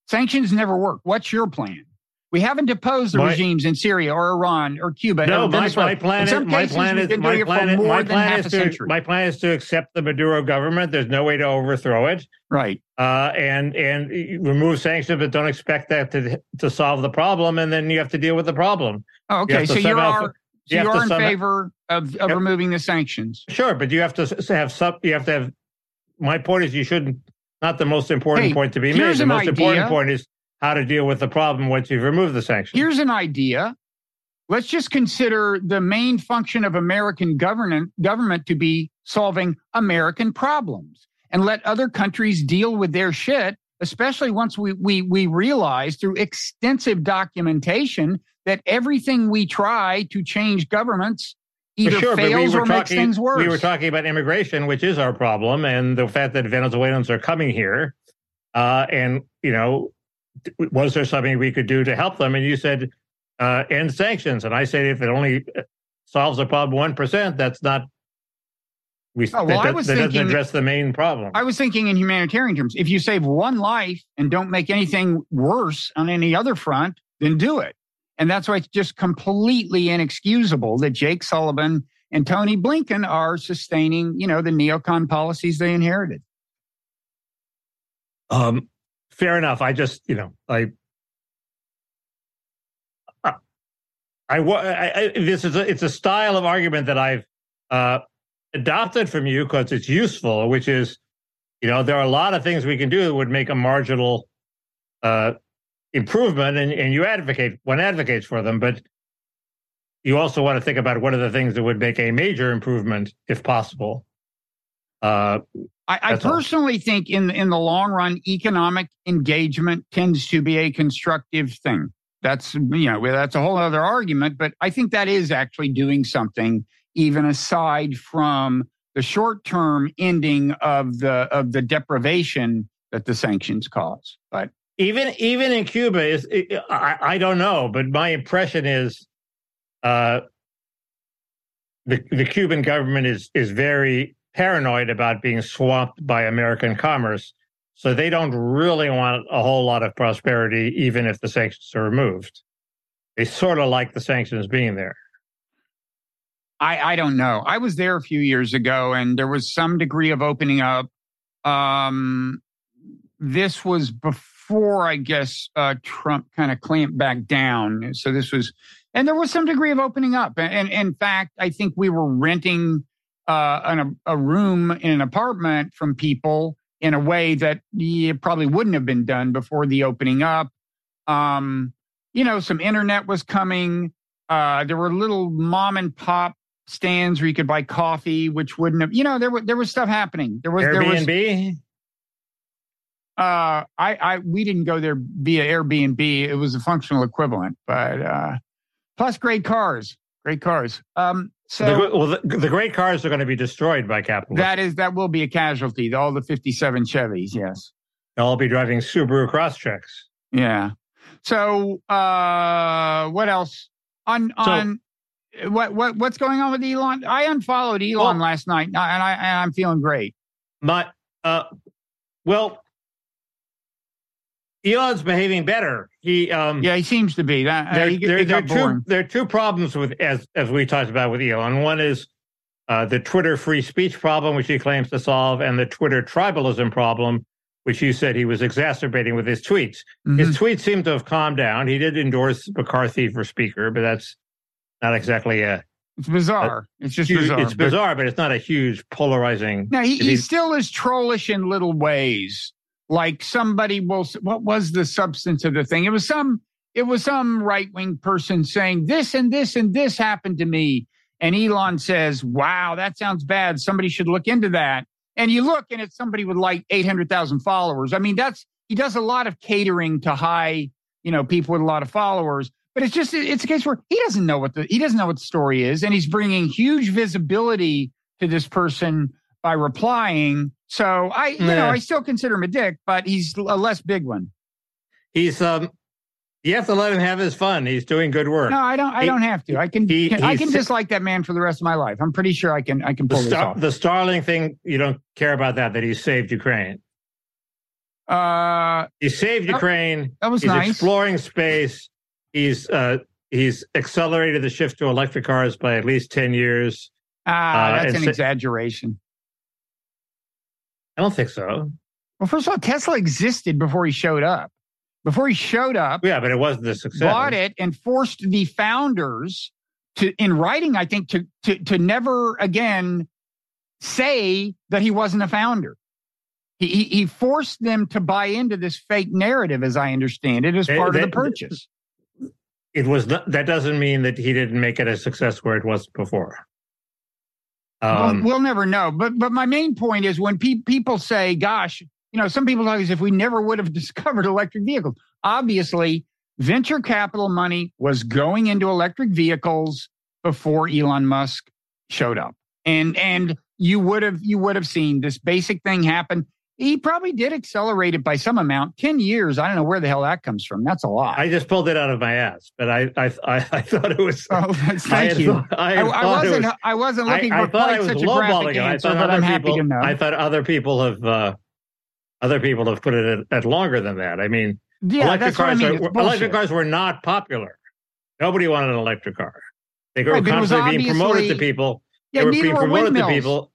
Sanctions never work. What's your plan? We haven't deposed the My- regimes in Syria or Iran or Cuba. No, my, my plan is my plan is my plan my plan is to century. my plan is to accept the Maduro government. There's no way to overthrow it, right. uh, and and remove sanctions, but don't expect that to to solve the problem, and then you have to deal with the problem. Oh, okay. have to So you are you so have you are in somehow- favor of, of Yep. removing the sanctions. Sure, but you have to have some. You have to have. My point is, you shouldn't. Not the most important Hey, point to be made. The most important point is how to deal with the problem once you've removed the sanctions. Here's an idea. Let's just consider the main function of American government government to be solving American problems and let other countries deal with their shit, especially once we we we realize through extensive documentation that everything we try to change governments either sure, we fails were or makes talking. things worse. We were talking about immigration, which is our problem, and the fact that Venezuelans are coming here, uh, and you know, was there something we could do to help them? And you said uh, end sanctions, and I said if it only uh, solves the problem one percent, that's not. We Oh, well, that, I does- was that doesn't thinking- address the main problem. I was thinking in humanitarian terms. If you save one life and don't make anything worse on any other front, then do it. And that's why it's just completely inexcusable that Jake Sullivan and Tony Blinken are sustaining, you know, the neocon policies they inherited. Um, fair enough. I just, you know, I, I, I, I, this is a, it's a style of argument that I've uh, adopted from you because it's useful, which is, you know, there are a lot of things we can do that would make a marginal uh, improvement, and, and you advocate one advocates for them, but you also want to think about what are the things that would make a major improvement if possible. Uh, I, I That's all. personally think in in the long run, economic engagement tends to be a constructive thing. That's you know that's a whole other argument, but I think that is actually doing something, even aside from the short term ending of the of the deprivation that the sanctions cause. But even even in Cuba is I, I don't know, but my impression is uh, the the Cuban government is is very paranoid about being swamped by American commerce, so they don't really want a whole lot of prosperity, even if the sanctions are removed. They sort of like the sanctions being there. I, I don't know. I was there a few years ago, and there was some degree of opening up. Um, this was before, I guess, uh, Trump kind of clamped back down. So this was, and there was some degree of opening up. And, and in fact, I think we were renting uh, an, a room in an apartment from people in a way that yeah, probably wouldn't have been done before the opening up. Um, you know, some internet was coming. Uh, there were little mom and pop stands where you could buy coffee, which wouldn't have, you know, there was there was stuff happening. There was there was Airbnb. uh I I we didn't go there via Airbnb. It was a functional equivalent, but uh plus great cars. Great cars. Um so the, well, the, the great cars are going to be destroyed by capitalism. that is that will be a casualty. All the 57 Chevys, yes. They'll all be driving Subaru Crosstreks. Yeah. So uh what else? On So- on what what what's going on with Elon? I unfollowed Elon Well- last night and I and I'm feeling great. My, uh, well, Elon's behaving better. He, um, Yeah, he seems to be. That uh, there, he, there, he there, are two, there are two problems with, as, as we talked about with Elon. One is, uh, the Twitter free speech problem, which he claims to solve, and the Twitter tribalism problem, which he said he was exacerbating with his tweets. Mhm. His tweets seem to have calmed down. He did endorse McCarthy for speaker, but that's not exactly a It's bizarre. it's just huge, bizarre. it's bizarre, but it's not a huge polarizing. Now he, he still is trollish in little ways. Like somebody will. What was the substance of the thing? It was some. It was some right wing person saying this and this and this happened to me, and Elon says, "Wow, that sounds bad. Somebody should look into that." And you look, and it's somebody with like eight hundred thousand followers. I mean, that's he does a lot of catering to high, you know, people with a lot of followers. But it's just it's a case where he doesn't know what the he doesn't know what the story is, and he's bringing huge visibility to this person by replying. So I, you know, I still consider him a dick, but he's a less big one. He's um You have to let him have his fun. He's doing good work. No, I don't. I He- don't have to. I can. he- I can dislike that man for the rest of my life. I'm pretty sure I can. I can The, pull this Star, off. the Starlink thing, you don't care about that. That he saved Ukraine. Uh, He saved Ukraine. that was He's nice. exploring space. He's uh, he's accelerated the shift to electric cars by at least ten years. Ah, Uh, that's an exaggeration. I don't think so. Well, first of all, Tesla existed before he showed up. Before he showed up, Yeah, but it wasn't a success. bought it and forced the founders to, in writing, I think, to to to never again say that he wasn't a founder. He he, he forced them to buy into this fake narrative, as I understand it, as They- part they- of the purchase. It was not, that doesn't mean that he didn't make it a success where it was before. Um, we'll, we'll never know. But but my main point is when pe- people say, "Gosh, you know," some people talk as if we never would have discovered electric vehicles. Obviously, venture capital money was going into electric vehicles before Elon Musk showed up, and and you would have you would have seen this basic thing happen. He probably did accelerate it by some amount. Ten years. I don't know where the hell that comes from. That's a lot. I just pulled it out of my ass, but I I I, I thought it was. oh, I thank had you. thought- I, I, I wasn't. was- I wasn't I, looking I for quite I such a graphic it. I answer, thought other happy people. to know. I thought other people have. Uh, other people have put it at, at longer than that. I mean, Yeah, electric I cars. Mean. Are, electric cars were not popular. Nobody wanted an electric car. They were Right, but it was constantly being promoted to people. Yeah, they were neither being were promoted to people.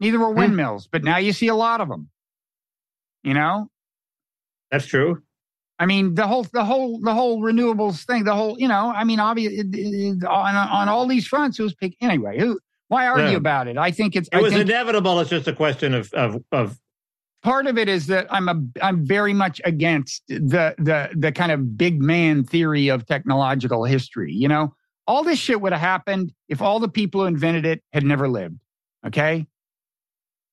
Neither were Hmm. windmills, but now you see a lot of them. You know, That's true. I mean, the whole, the whole, the whole renewables thing, the whole, you know, I mean, obvious on on all these fronts, who's pick anyway. Who? Why argue about it? I think it's. It I was think inevitable. It's just a question of of of part of it is that I'm a I'm very much against the the the kind of big man theory of technological history. You know, all this shit would have happened if all the people who invented it had never lived. Okay.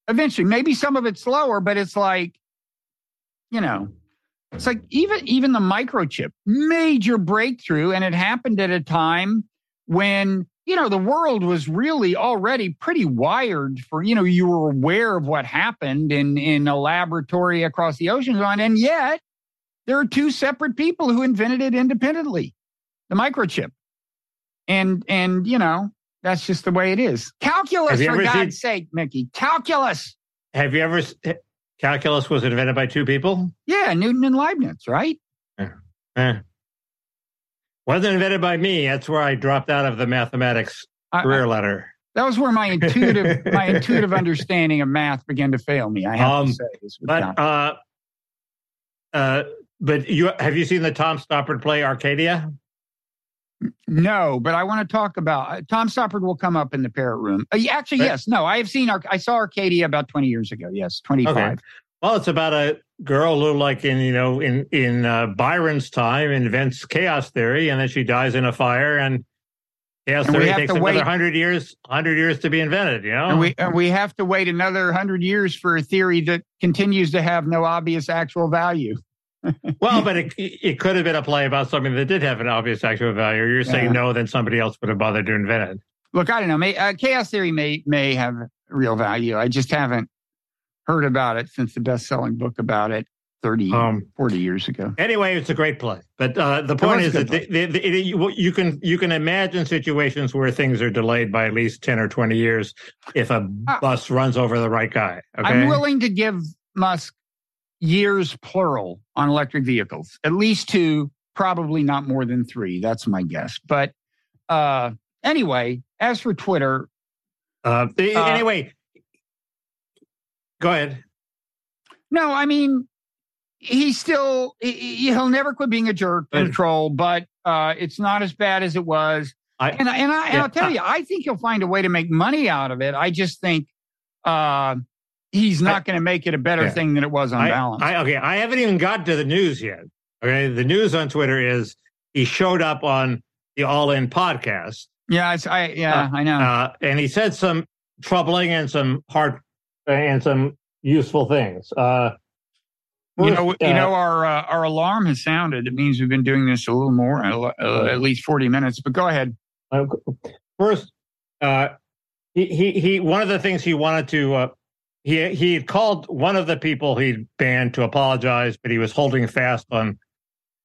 Eventually, maybe some of it's slower, but it's like, you know, it's like even even the microchip, major breakthrough, and it happened at a time when you know the world was really already pretty wired for you know you were aware of what happened in in a laboratory across the oceans on. And yet there are two separate people who invented it independently the microchip. And and you know that's just the way it is. Calculus for god's seen- sake mickey calculus. Have you ever? Calculus was invented by two people. yeah newton and leibniz right Eh. Wasn't invented by me. That's where I dropped out of the mathematics I- career ladder. that was where my intuitive my intuitive understanding of math began to fail me i have Um, to say But uh, uh, but you have you seen the Tom Stoppard play Arcadia? No, but I want to talk about uh, Tom Stoppard will come up in the parrot room. Uh, actually, But- yes. No, I have seen. I saw Arcadia about twenty years ago. Yes, twenty five. Okay. Well, it's about a girl who, like in you know, in in uh, Byron's time, invents chaos theory, and then she dies in a fire, and chaos And we theory takes another hundred years, hundred years to be invented. You know, And we and we have to wait another hundred years for a theory that continues to have no obvious actual value. Well, but it it could have been a play about something that did have an obvious actual value. You're saying Yeah. no, then somebody else would have bothered to invent it. Look, I don't know. May, uh, chaos theory may may have real value. I just haven't heard about it since the best selling book about it 30, Um, 40 years ago. Anyway, it's a great play. But uh, the point is that the, the, the, it- you, can you can imagine situations where things are delayed by at least ten or twenty years if a Ah. bus runs over the right guy. Okay, I'm willing to give Musk years plural on electric vehicles, at least two, probably not more than three. That's my guess. But uh, anyway, as for Twitter, Uh, Uh, anyway, go ahead. no, I mean, he's still, he- he'll never quit being a jerk and a troll, but uh, it's not as bad as it was. I- and I, and, I, and Yeah, I'll tell you, I think he'll find a way to make money out of it. I just think uh, he's not going to make it a better Yeah. thing than it was on I, balance. I, okay, I haven't even got to the news yet. Okay, the news on Twitter is he showed up on the All In podcast, yeah, it's, I, yeah, I know. uh, and he said some troubling and some hard and some useful things. Uh, you know, you uh, know, our uh, our alarm has sounded. It means we've been doing this a little more, uh, uh, at least forty minutes. But go ahead. Uh, First, uh, he, he he one of the things he wanted to uh, he he had called one of the people he banned to apologize, but he was holding fast on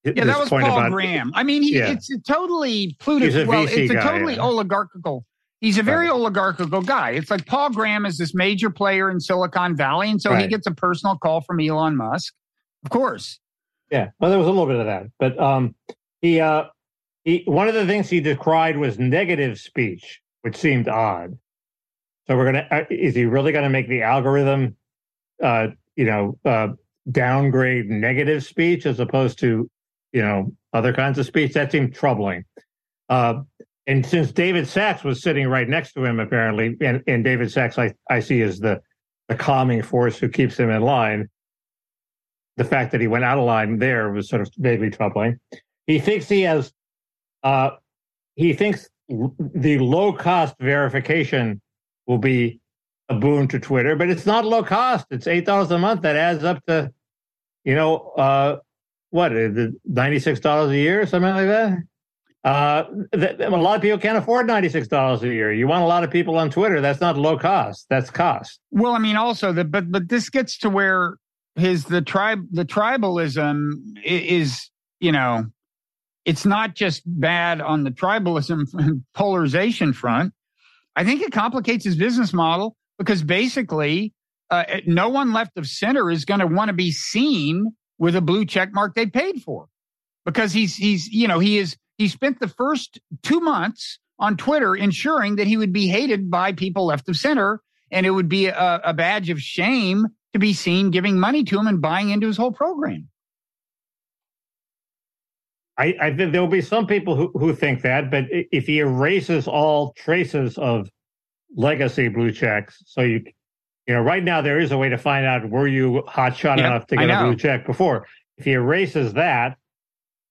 Yeah, that was Paul about, Graham. I mean, he, yeah. it's a totally Pluto. Well, it's a guy, totally yeah. oligarchical. He's a very right. oligarchical guy. It's like Paul Graham is this major player in Silicon Valley, and so right. he gets a personal call from Elon Musk. Of course. Yeah, well, there was a little bit of that, but um, he, uh, he one of the things he decried was negative speech, which seemed odd. So we're gonna uh, is he really gonna make the algorithm, uh, you know, uh, downgrade negative speech as opposed to you know, other kinds of speech. That seemed troubling. Uh, and since David Sacks was sitting right next to him, apparently, and, and David Sacks I, I see as the, the calming force who keeps him in line, the fact that he went out of line there was sort of vaguely troubling. He thinks he has, uh, he thinks the low cost verification will be a boon to Twitter, but it's not low cost. It's eight dollars a month. That adds up to, you know, uh, what uh, ninety six dollars a year or something like that. Uh, a lot of people can't afford ninety six dollars a year. You want a lot of people on Twitter. That's not low cost. That's cost. Well, I mean, also but but this gets to where his the tribe the tribalism is you know it's not just bad on the tribalism polarization front. I think it complicates his business model because basically uh, no one left of center is going to want to be seen with a blue check mark they paid for because he's he's you know he is he spent the first two months on Twitter ensuring that he would be hated by people left of center and it would be a, a badge of shame to be seen giving money to him and buying into his whole program. I, I think there will be some people who, who think that, but if he erases all traces of legacy blue checks, so you you know, right now there is a way to find out were you hotshot yep, enough to get a blue check before. If he erases that,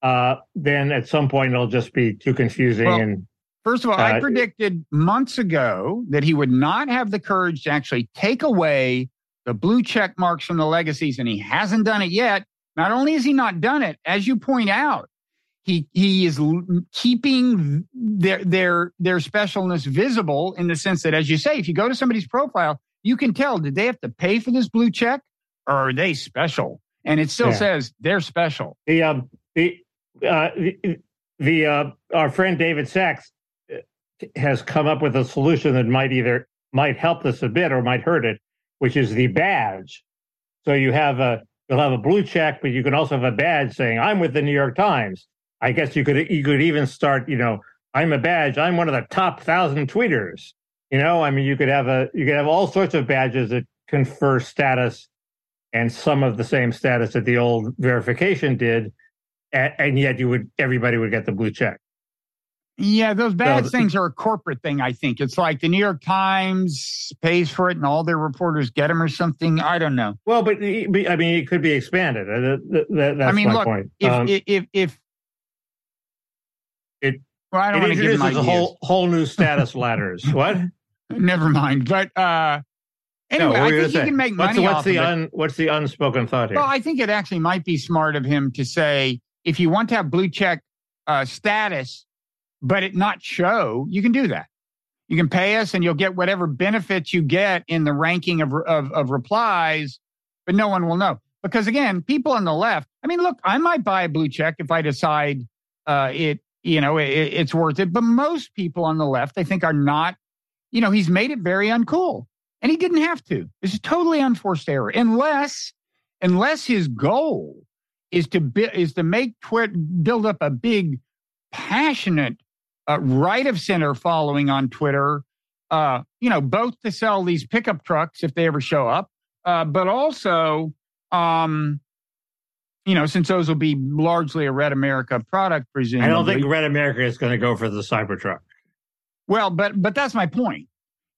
uh, then at some point it'll just be too confusing. Well, and first of all, uh, I predicted months ago that he would not have the courage to actually take away the blue check marks from the legacies, and he hasn't done it yet. Not only has he not done it, as you point out, he he is keeping their their their specialness visible in the sense that, as you say, if you go to somebody's profile, you can tell did they have to pay for this blue check or are they special? And it still yeah. says they're special. The um the uh the, the uh our friend David Sacks uh, has come up with a solution that might either might help this a bit or might hurt it, which is the badge. So you have a you'll have a blue check, but you can also have a badge saying I'm with the New York Times. I guess you could you could even start, you know, I'm a badge. I'm one of the top thousand tweeters. You know, I mean, you could have a you could have all sorts of badges that confer status and some of the same status that the old verification did, and, and yet you would everybody would get the blue check. Yeah, those bad so, things are a corporate thing. I think it's like the New York Times pays for it, and all their reporters get them or something. I don't know. Well, but, I mean, it could be expanded. That, that, that's I mean, my look, point. If, um, if, if if it well, I don't it introduces a whole whole new status ladders. what? Never mind. But uh, anyway, no, I think you can make money what's, what's the un, What's the unspoken thought here? Well, I think it actually might be smart of him to say if you want to have blue check uh, status, but it not show, you can do that. You can pay us, and you'll get whatever benefits you get in the ranking of of, of replies, but no one will know because again, people on the left. I mean, look, I might buy a blue check if I decide uh, it you know it, it's worth it, but most people on the left, I think, are not you know, he's made it very uncool. And he didn't have to. It's a totally unforced error. Unless, unless his goal is to bi- is to make Twitter build up a big, passionate, uh, right of center following on Twitter. Uh, you know, both to sell these pickup trucks if they ever show up, uh, but also, um, you know, since those will be largely a Red America product, presumably. I don't think Red America is going to go for the Cybertruck. Well, but but that's my point.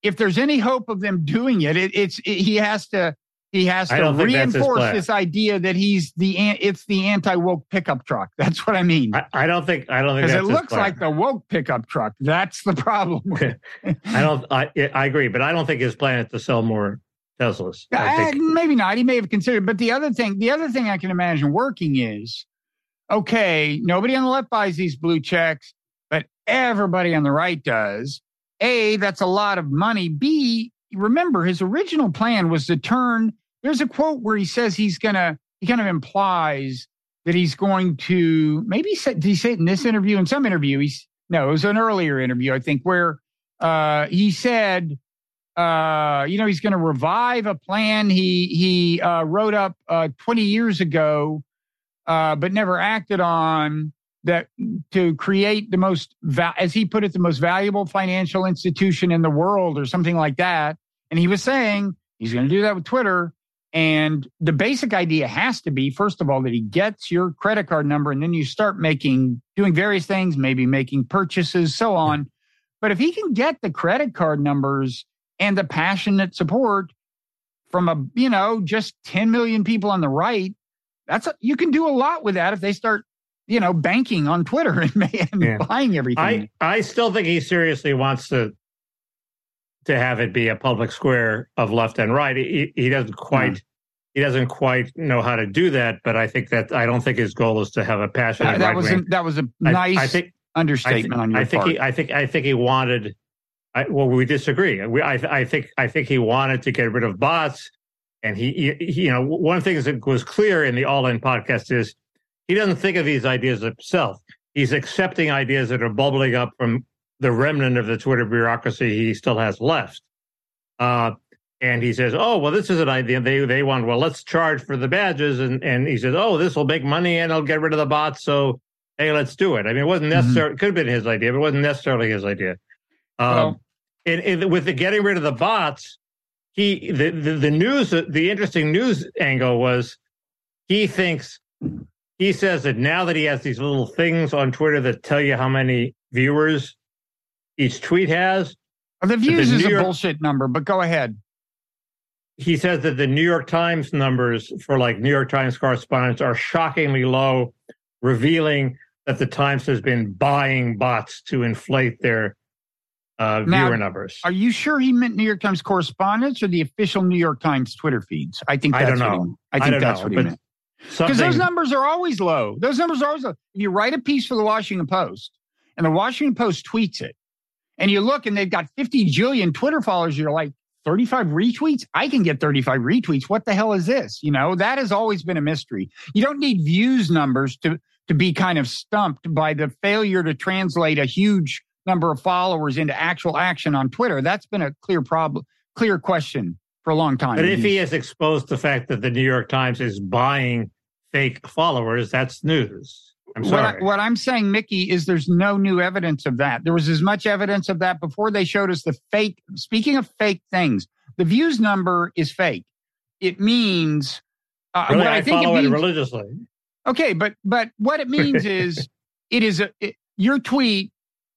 If there's any hope of them doing it, it it's it, he has to he has to reinforce this idea that he's the it's the anti woke pickup truck. That's what I mean. I, I don't think I don't think because it looks like the woke pickup truck. That's the problem. I don't. I I agree, but I don't think his plan is to sell more Teslas. Uh, maybe not. He may have considered. But the other thing, the other thing I can imagine working is, okay, nobody on the left buys these blue checks but everybody on the right does. A, that's a lot of money. B, remember his original plan was to turn. There's a quote where he says he's going to, he kind of implies that he's going to maybe say, did he say it in this interview? In some interview, he's no, it was an earlier interview, I think, where uh, he said, uh, you know, he's going to revive a plan he he uh, wrote up uh, 20 years ago, uh, but never acted on that to create the most, va- as he put it, the most valuable financial institution in the world, or something like that. And he was saying he's going to do that with Twitter. And the basic idea has to be, first of all, that he gets your credit card number and then you start making, doing various things, maybe making purchases, so on. But if he can get the credit card numbers and the passionate support from a, you know, just 10 million people on the right, that's a, you can do a lot with that if they start, you know, banking on Twitter and, and Yeah. buying everything. I, I still think he seriously wants to to have it be a public square of left and right. He, he doesn't hmm. quite he doesn't quite know how to do that, but I think that I don't think his goal is to have a passionate that, that was a, that was a I- nice I, think I, understatement on your I think part. he I think I think he wanted. I, well, we disagree. We, I, I think I think he wanted to get rid of bots, and he, he, you know, one of the things that was clear in the All In podcast is he doesn't think of these ideas himself. He's accepting ideas that are bubbling up from the remnant of the Twitter bureaucracy he still has left. Uh, and he says, "Oh, well, this is an idea. They they want well, let's charge for the badges." And and he says, "Oh, this will make money, and I'll get rid of the bots." So hey, let's do it. I mean, it wasn't Mm-hmm. necessarily it could have been his idea, but it wasn't necessarily his idea. Um, Well- and, with the getting rid of the bots, he the, the the news the interesting news angle was he thinks he says that now that he has these little things on Twitter that tell you how many viewers each tweet has, the views the is New a York- bullshit number, but go ahead. he says that the New York Times numbers for like New York Times correspondents are shockingly low, revealing that the Times has been buying bots to inflate their uh, Now, viewer numbers. Are you sure he meant New York Times correspondents or the official New York Times Twitter feeds? I think I that's don't what he know. meant. I I think don't that's know, what he meant. Because those numbers are always low. Those numbers are always low. If you write a piece for the Washington Post and the Washington Post tweets it, and you look and they've got 50 jillion Twitter followers, you're like, 35 retweets? I can get 35 retweets. What the hell is this? You know, that has always been a mystery. You don't need views numbers to to be kind of stumped by the failure to translate a huge number of followers into actual action on Twitter. That's been a clear problem, clear question for a long time. But if he has exposed the fact that the New York Times is buying fake followers, that's news. I'm What, I, sorry. what I'm saying, Mickey, is there's no new evidence of that. There was as much evidence of that before they showed us the fake. Speaking of fake things, the views number is fake. It means uh, really, what I, I, think follow it it means. religiously. okay, but but what it means is it is a it, your tweet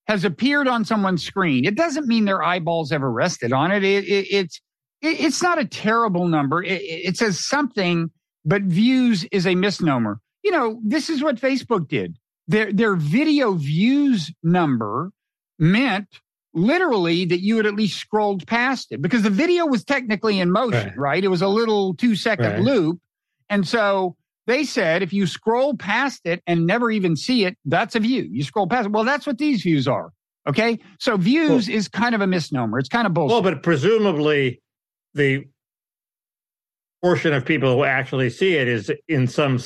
has appeared on someone's screen. It doesn't mean their eyeballs ever rested on it. it, it it's it, it's not a terrible number. It, says something, but views is a misnomer. You know, this is what Facebook did. Their their video views number meant literally that you had at least scrolled past it because the video was technically in motion, Right. right? It was a little two second Right. loop. And so they said if you scroll past it and never even see it, that's a view. You scroll past it. Well, that's what these views are. Okay. So views is kind of a misnomer. It's kind of bullshit. Well, but presumably the portion of people who actually see it is in some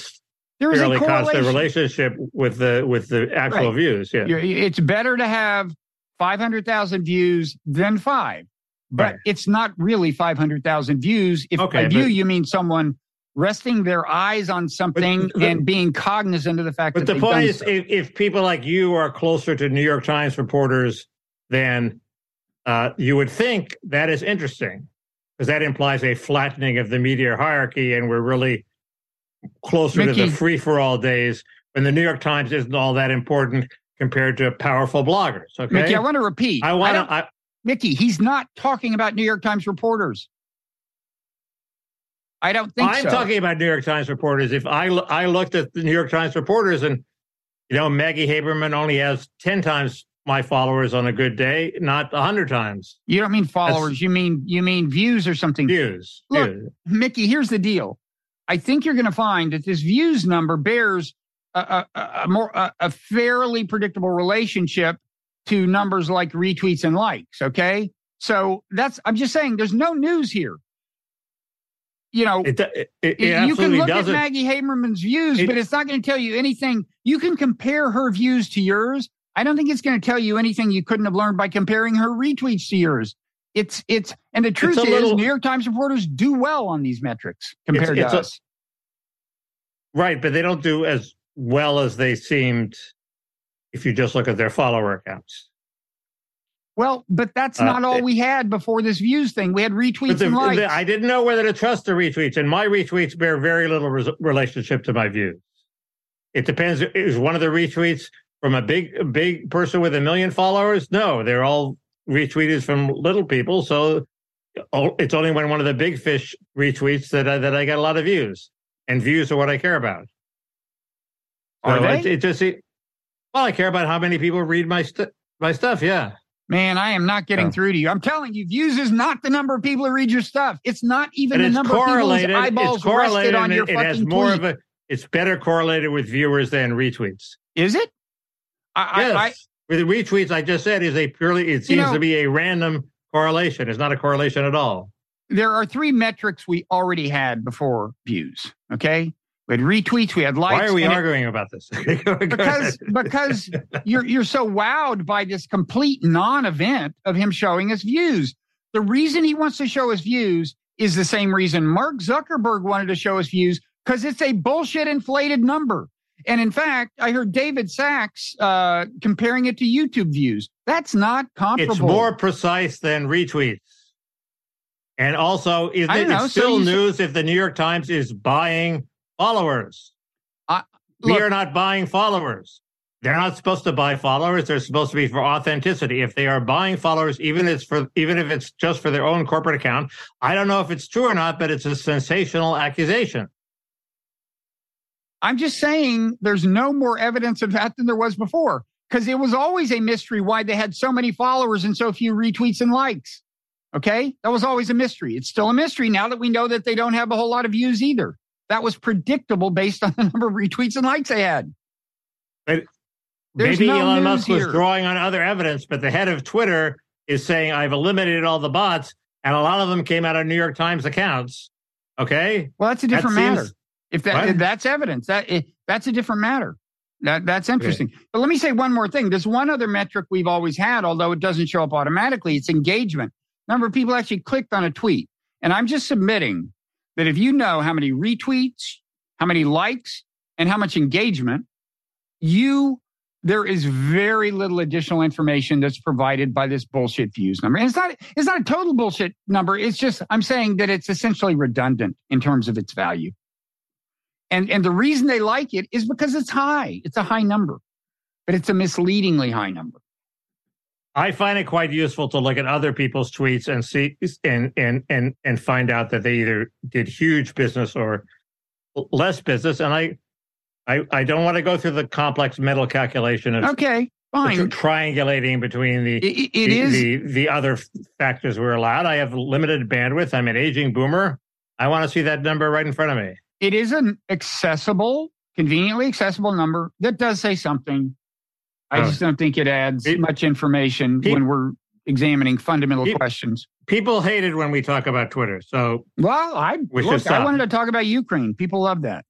there is a fairly constant relationship with the with the actual Right. views. Yeah. It's better to have 500,000 views than five, but Right. it's not really 500,000 views. If Okay, by view, but- you mean someone resting their eyes on something the- and being cognizant of the fact But that the point is, so. if, if people like you are closer to New York Times reporters than uh, you would think, that is interesting because that implies a flattening of the media hierarchy, and we're really closer to the free for all days when the New York Times isn't all that important compared to powerful bloggers. Okay, Mickey, I want to repeat. I want to. Mickey, he's not talking about New York Times reporters. I don't think I'm so. talking about New York Times reporters. If I I looked at the New York Times reporters, and you know Maggie Haberman only has ten times my followers on a good day, not hundred times you don't mean followers. You mean you mean views or something. views. Look, Views. Mickey, here's the deal. I think you're going to find that this views number bears a, a, a more a, a fairly predictable relationship to numbers like retweets and likes. Okay, so that's I'm just saying there's no news here. You know, It, it, it you can look at doesn't. Maggie Haberman's views, but it's not going to tell you anything. You can compare her views to yours. I don't think it's going to tell you anything you couldn't have learned by comparing her retweets to yours. It's it's and the truth is, little- New York Times reporters do well on these metrics compared it's to us. Right, but they don't do as well as they seemed if you just look at their follower accounts. Well, but that's Uh, not all it- we had before this views thing. We had retweets the, and likes. the- I didn't know whether to trust the retweets, and my retweets bear very little res- relationship to my views. It depends. Is one of the retweets from a big, big person with a million followers? No, they're all retweeted from little people. So it's only when one of the big fish retweets that I, that I get a lot of views, and views are what I care about. Are So they? It, it just it, well, I care about how many people read my my stuff. Yeah. Man, I am not getting No. through to you. I'm telling you, views is not the number of people who read your stuff. It's not even and the number of people whose eyeballs It's correlated. rested on your it, it fucking has more tweet. of a. It's better correlated with viewers than retweets. Is it? I, Yes, I, I, with the retweets, I just said is a purely. It seems know- to be a random correlation. It's not a correlation at all. there are three metrics we already had before views. Okay, we had retweets, we had likes. Why are we and it- arguing about this? Because because you're you're so wowed by this complete non-event of him showing us views. The reason he wants to show us views is the same reason Mark Zuckerberg wanted to show us views because it's a bullshit inflated number. And in fact, I heard David Sacks uh, comparing it to YouTube views. That's not comparable. it's more precise than retweets. And also, is it don't know, it's so still you news if the New York Times is buying followers? I- we are not buying followers. They're not supposed to buy followers. They're supposed to be for authenticity. If they are buying followers, even if it's for even if it's just for their own corporate account, I don't know if it's true or not, but it's a sensational accusation. I'm just saying there's no more evidence of that than there was before because it was always a mystery why they had so many followers and so few retweets and likes. Okay. That was always a mystery. It's still a mystery now that we know that they don't have a whole lot of views either. That was predictable based on the number of retweets and likes they had. There's Maybe no Elon Musk was drawing on other evidence, but the head of Twitter is saying, I've eliminated all the bots, and a lot of them came out of New York Times accounts. Okay. Well, that's a That different seems- matter. If that if that's evidence, that eh, that's a different matter. That that's interesting. But let me say one more thing. There's one other metric we've always had, although it doesn't show up automatically. It's engagement. Number of people actually clicked on a tweet. And I'm just submitting that if you know how many retweets, how many likes, and how much engagement, you there is very little additional information that's provided by this bullshit views number. And it's not it's not a total bullshit number. It's just I'm saying that it's essentially redundant in terms of its value. And and the reason they like it is because it's high. It's a high number, but it's a misleadingly high number. I find it quite useful to look at other people's tweets and see and and and and find out that they either did huge business or less business. And I I I don't want to go through the complex mental calculation of Okay, fine. triangulating between the It, it- the, is. the the other factors we're allowed. I have limited bandwidth. I'm an aging boomer. I want to see that number right in front of me. it is an accessible, conveniently accessible number that does say something. I just don't think it adds Pe- much information when we're examining fundamental questions. People hate it when we talk about Twitter. So Well, I look, I wanted to talk about Ukraine. People love that.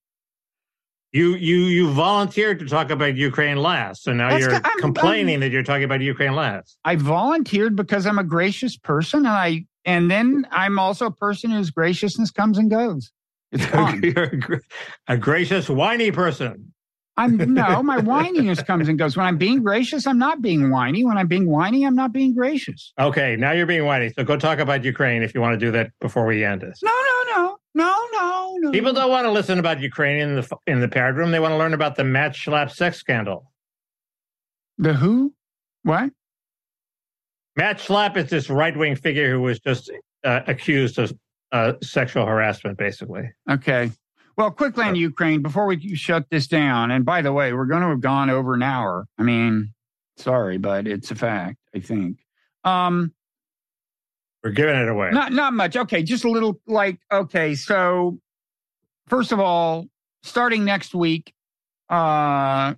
you you you volunteered to talk about Ukraine last, so now That's you're I'm- complaining that you're talking about Ukraine last. I volunteered because I'm a gracious person, and I and then I'm also a person whose graciousness comes and goes. It's gone. you're a, a gracious, whiny person. I'm no, my whininess comes and goes. When I'm being gracious, I'm not being whiny. When I'm being whiny, I'm not being gracious. Okay, now you're being whiny. So go talk about Ukraine if you want to do that before we end this. No, no, no, no, no, no. People don't want to listen about Ukraine in the in the parrot room. They want to learn about the Matt Schlapp sex scandal. The who? What? Matt Schlapp is this right wing figure who was just uh, accused of uh, sexual harassment, basically. Okay. Well, quickly on Ukraine before we shut this down. And by the way, we're going to have gone over an hour. I mean, sorry, but it's a fact. I think. Um, We're giving it away. Not not much. Okay, just a little like okay, so first of all, starting next week, uh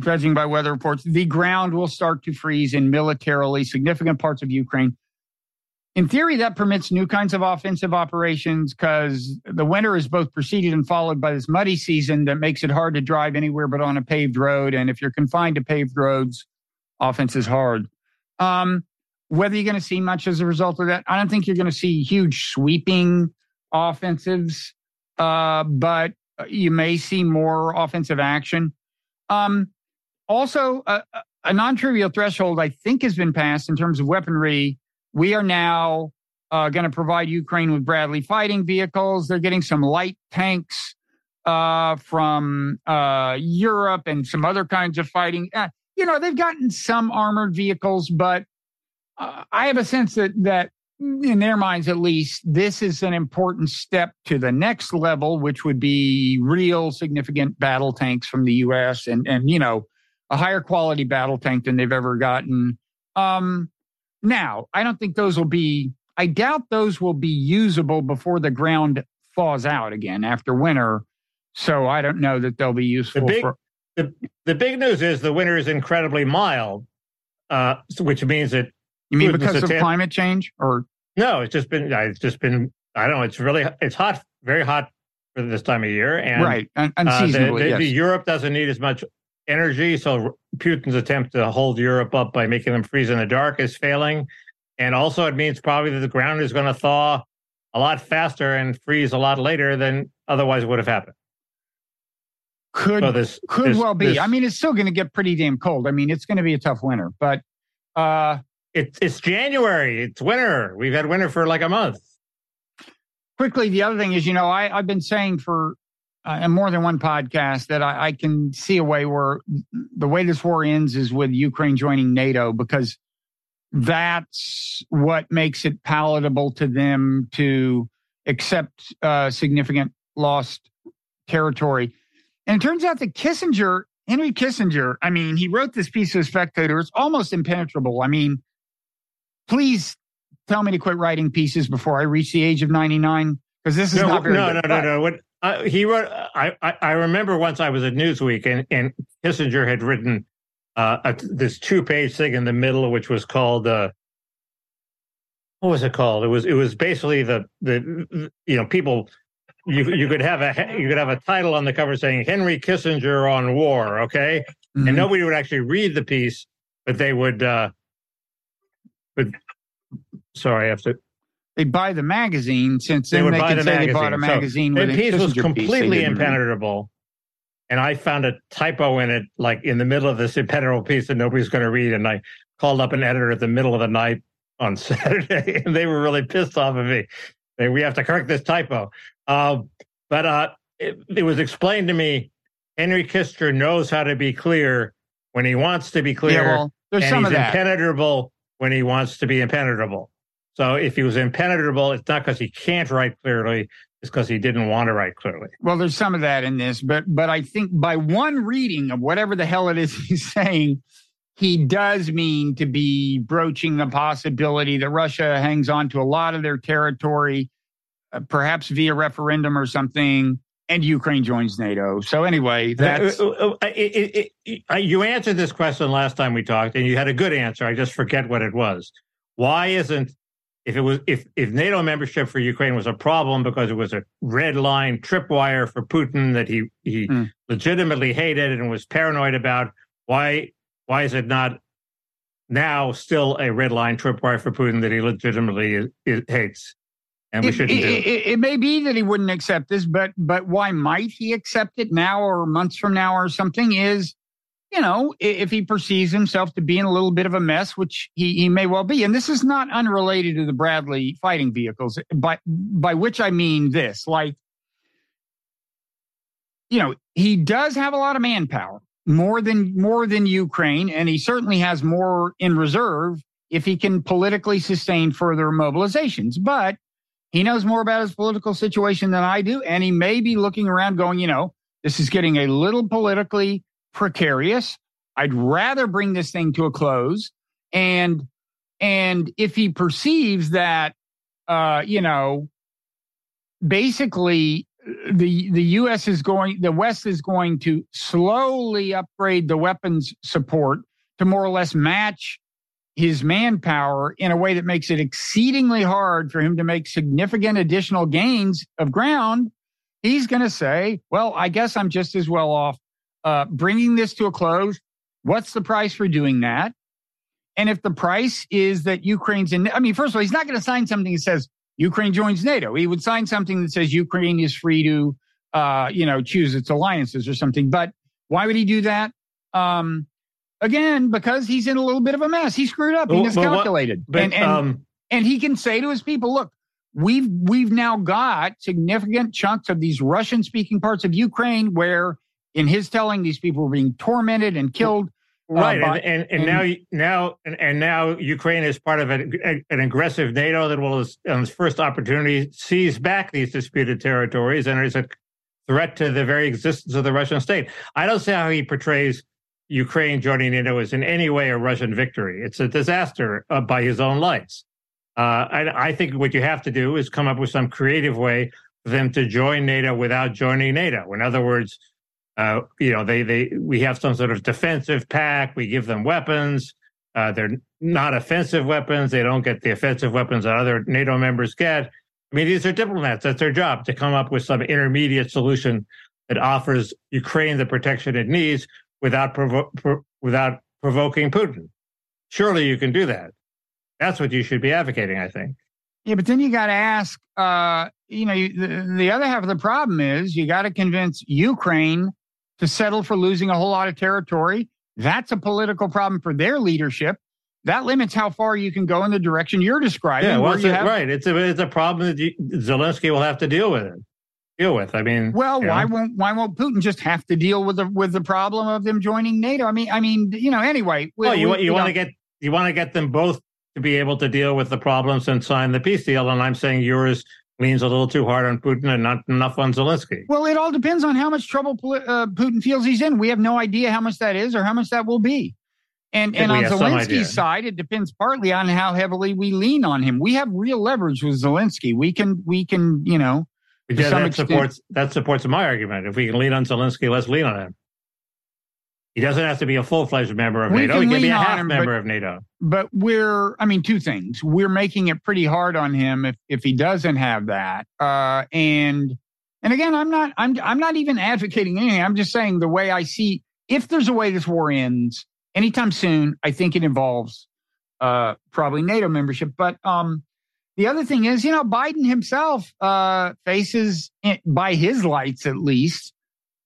judging by weather reports, the ground will start to freeze in militarily significant parts of Ukraine. In theory, that permits new kinds of offensive operations because the winter is both preceded and followed by this muddy season that makes it hard to drive anywhere but on a paved road. And if you're confined to paved roads, offense is hard. Um, whether you're going to see much as a result of that, I don't think you're going to see huge sweeping offensives, uh, but you may see more offensive action. Um, also, a non trivial threshold, I think, has been passed in terms of weaponry we are now uh, going to provide Ukraine with Bradley fighting vehicles. They're getting some light tanks uh, from uh, Europe and some other kinds of fighting. Uh, you know, they've gotten some armored vehicles, but uh, I have a sense that that in their minds, at least, this is an important step to the next level, which would be real significant battle tanks from the U.S. and and you know a higher quality battle tank than they've ever gotten. Um, now, I don't think those will be, I doubt those will be usable before the ground thaws out again after winter. So I don't know that they'll be useful. The big, for, the, the big news is the winter is incredibly mild, uh, which means that. You mean because of climate change or? No, it's just been, it's just been, I don't know, it's really, it's hot, very hot for this time of year. And, right. Unseasonably, uh, the, the, yes. Europe doesn't need as much energy. So Putin's attempt to hold Europe up by making them freeze in the dark is failing. And also, it means probably that the ground is going to thaw a lot faster and freeze a lot later than otherwise would have happened. Could so this, could this, well be. This, I mean, it's still going to get pretty damn cold. I mean, it's going to be a tough winter, but uh, it's it's January. It's winter. We've had winter for like a month. Quickly, the other thing is, you know, I, I've been saying for uh, and more than one podcast that I, I, can see a way where the way this war ends is with Ukraine joining NATO because that's what makes it palatable to them to accept uh, significant lost territory. And it turns out that Kissinger, Henry Kissinger, I mean, he wrote this piece of Spectator. It's almost impenetrable. I mean, please tell me to quit writing pieces before I reach the age of 99 because this is no, not very no, good. no, no, no. What uh, he wrote. I, I, I remember once I was at Newsweek and and Kissinger had written uh, a, this two page thing in the middle, which was called. Uh, what was it called? It was it was basically the the you know people you you could have a you could have a title on the cover saying Henry Kissinger on war, okay, mm-hmm. and nobody would actually read the piece, but they would. uh But sorry, I have to they buy the magazine since they then they, can the say magazine. they bought a magazine. So the piece was completely piece impenetrable. And I found a typo in it, like in the middle of this impenetrable piece that nobody's going to read. And I called up an editor at the middle of the night on Saturday, and they were really pissed off at me. They, we have to correct this typo. Uh, but uh, it, it was explained to me Henry Kissinger knows how to be clear when he wants to be clear. Yeah, well, there's and some he's of that. impenetrable when he wants to be impenetrable. So if he was impenetrable, it's not because he can't write clearly, it's because he didn't want to write clearly. Well, there's some of that in this, but but I think by one reading of whatever the hell it is he's saying, he does mean to be broaching the possibility that Russia hangs on to a lot of their territory, uh, perhaps via referendum or something, and Ukraine joins NATO. So anyway, uh, that's uh, uh, it, it, it, you answered this question last time we talked, and you had a good answer. I just forget what it was. Why isn't if it was if if NATO membership for Ukraine was a problem because it was a red line tripwire for Putin that he he mm. legitimately hated and was paranoid about, why why is it not now still a red line tripwire for Putin that he legitimately is, is, hates? And we it, shouldn't it, do. It, it may be that he wouldn't accept this, but but why might he accept it now or months from now or something? Is you know, if he perceives himself to be in a little bit of a mess, which he, he may well be. And this is not unrelated to the Bradley fighting vehicles, by, by which I mean this like, you know, he does have a lot of manpower, more than more than Ukraine, and he certainly has more in reserve if he can politically sustain further mobilizations. But he knows more about his political situation than I do, and he may be looking around going, you know, this is getting a little politically precarious. I'd rather bring this thing to a close. And and if he perceives that uh, you know, basically the the US is going the West is going to slowly upgrade the weapons support to more or less match his manpower in a way that makes it exceedingly hard for him to make significant additional gains of ground, he's going to say, well, I guess I'm just as well off uh, bringing this to a close. What's the price for doing that? And if the price is that Ukraine's in, I mean, first of all, he's not going to sign something that says Ukraine joins NATO. He would sign something that says Ukraine is free to, uh, you know, choose its alliances or something. But why would he do that? Um, again, because he's in a little bit of a mess. He screwed up. He miscalculated. But, and, and, um, and he can say to his people, look, we've we've now got significant chunks of these Russian speaking parts of Ukraine where in his telling these people were being tormented and killed. Uh, right, uh, by, and, and, and, now now and, and, now Ukraine is part of an, an aggressive NATO that will, on its first opportunity, seize back these disputed territories, and is a threat to the very existence of the Russian state. I don't see how he portrays Ukraine joining NATO as in any way a Russian victory. It's a disaster uh, by his own lights. Uh, I, I, think what you have to do is come up with some creative way for them to join NATO without joining NATO. In other words, uh, you know, they they we have some sort of defensive pack. We give them weapons. Uh, they're not offensive weapons. They don't get the offensive weapons that other NATO members get. I mean, these are diplomats. That's their job to come up with some intermediate solution that offers Ukraine the protection it needs without provo- pro- without provoking Putin. Surely you can do that. That's what you should be advocating, I think. Yeah, but then you got to ask. Uh, you know, the, the other half of the problem is you got to convince Ukraine to settle for losing a whole lot of territory. That's a political problem for their leadership. That limits how far you can go in the direction you're describing. Yeah, well, have, right. It's a it's a problem that you, Zelensky will have to deal with it. Deal with. I mean, well, why know. won't why won't Putin just have to deal with the with the problem of them joining NATO? I mean, I mean, you know. Anyway, we, well, you we, you, you want to get you want to get them both to be able to deal with the problems and sign the peace deal, and I'm saying yours leans a little too hard on Putin and not enough on Zelensky. Well, it all depends on how much trouble uh, Putin feels he's in. We have no idea how much that is or how much that will be. And and on Zelensky's side, it depends partly on how heavily we lean on him. We have real leverage with Zelensky. We can we can you know. Yeah, that extent, supports that supports my argument. If we can lean on Zelensky, let's lean on him. He doesn't have to be a full fledged member of we NATO. He can be a half him, member but, of NATO. But we're, I mean, two things. We're making it pretty hard on him if if he doesn't have that. Uh, and and again, I'm not, I'm I'm not even advocating anything. I'm just saying the way I see. If there's a way this war ends anytime soon, I think it involves uh, probably NATO membership. But um, the other thing is, you know, Biden himself uh, faces, by his lights at least,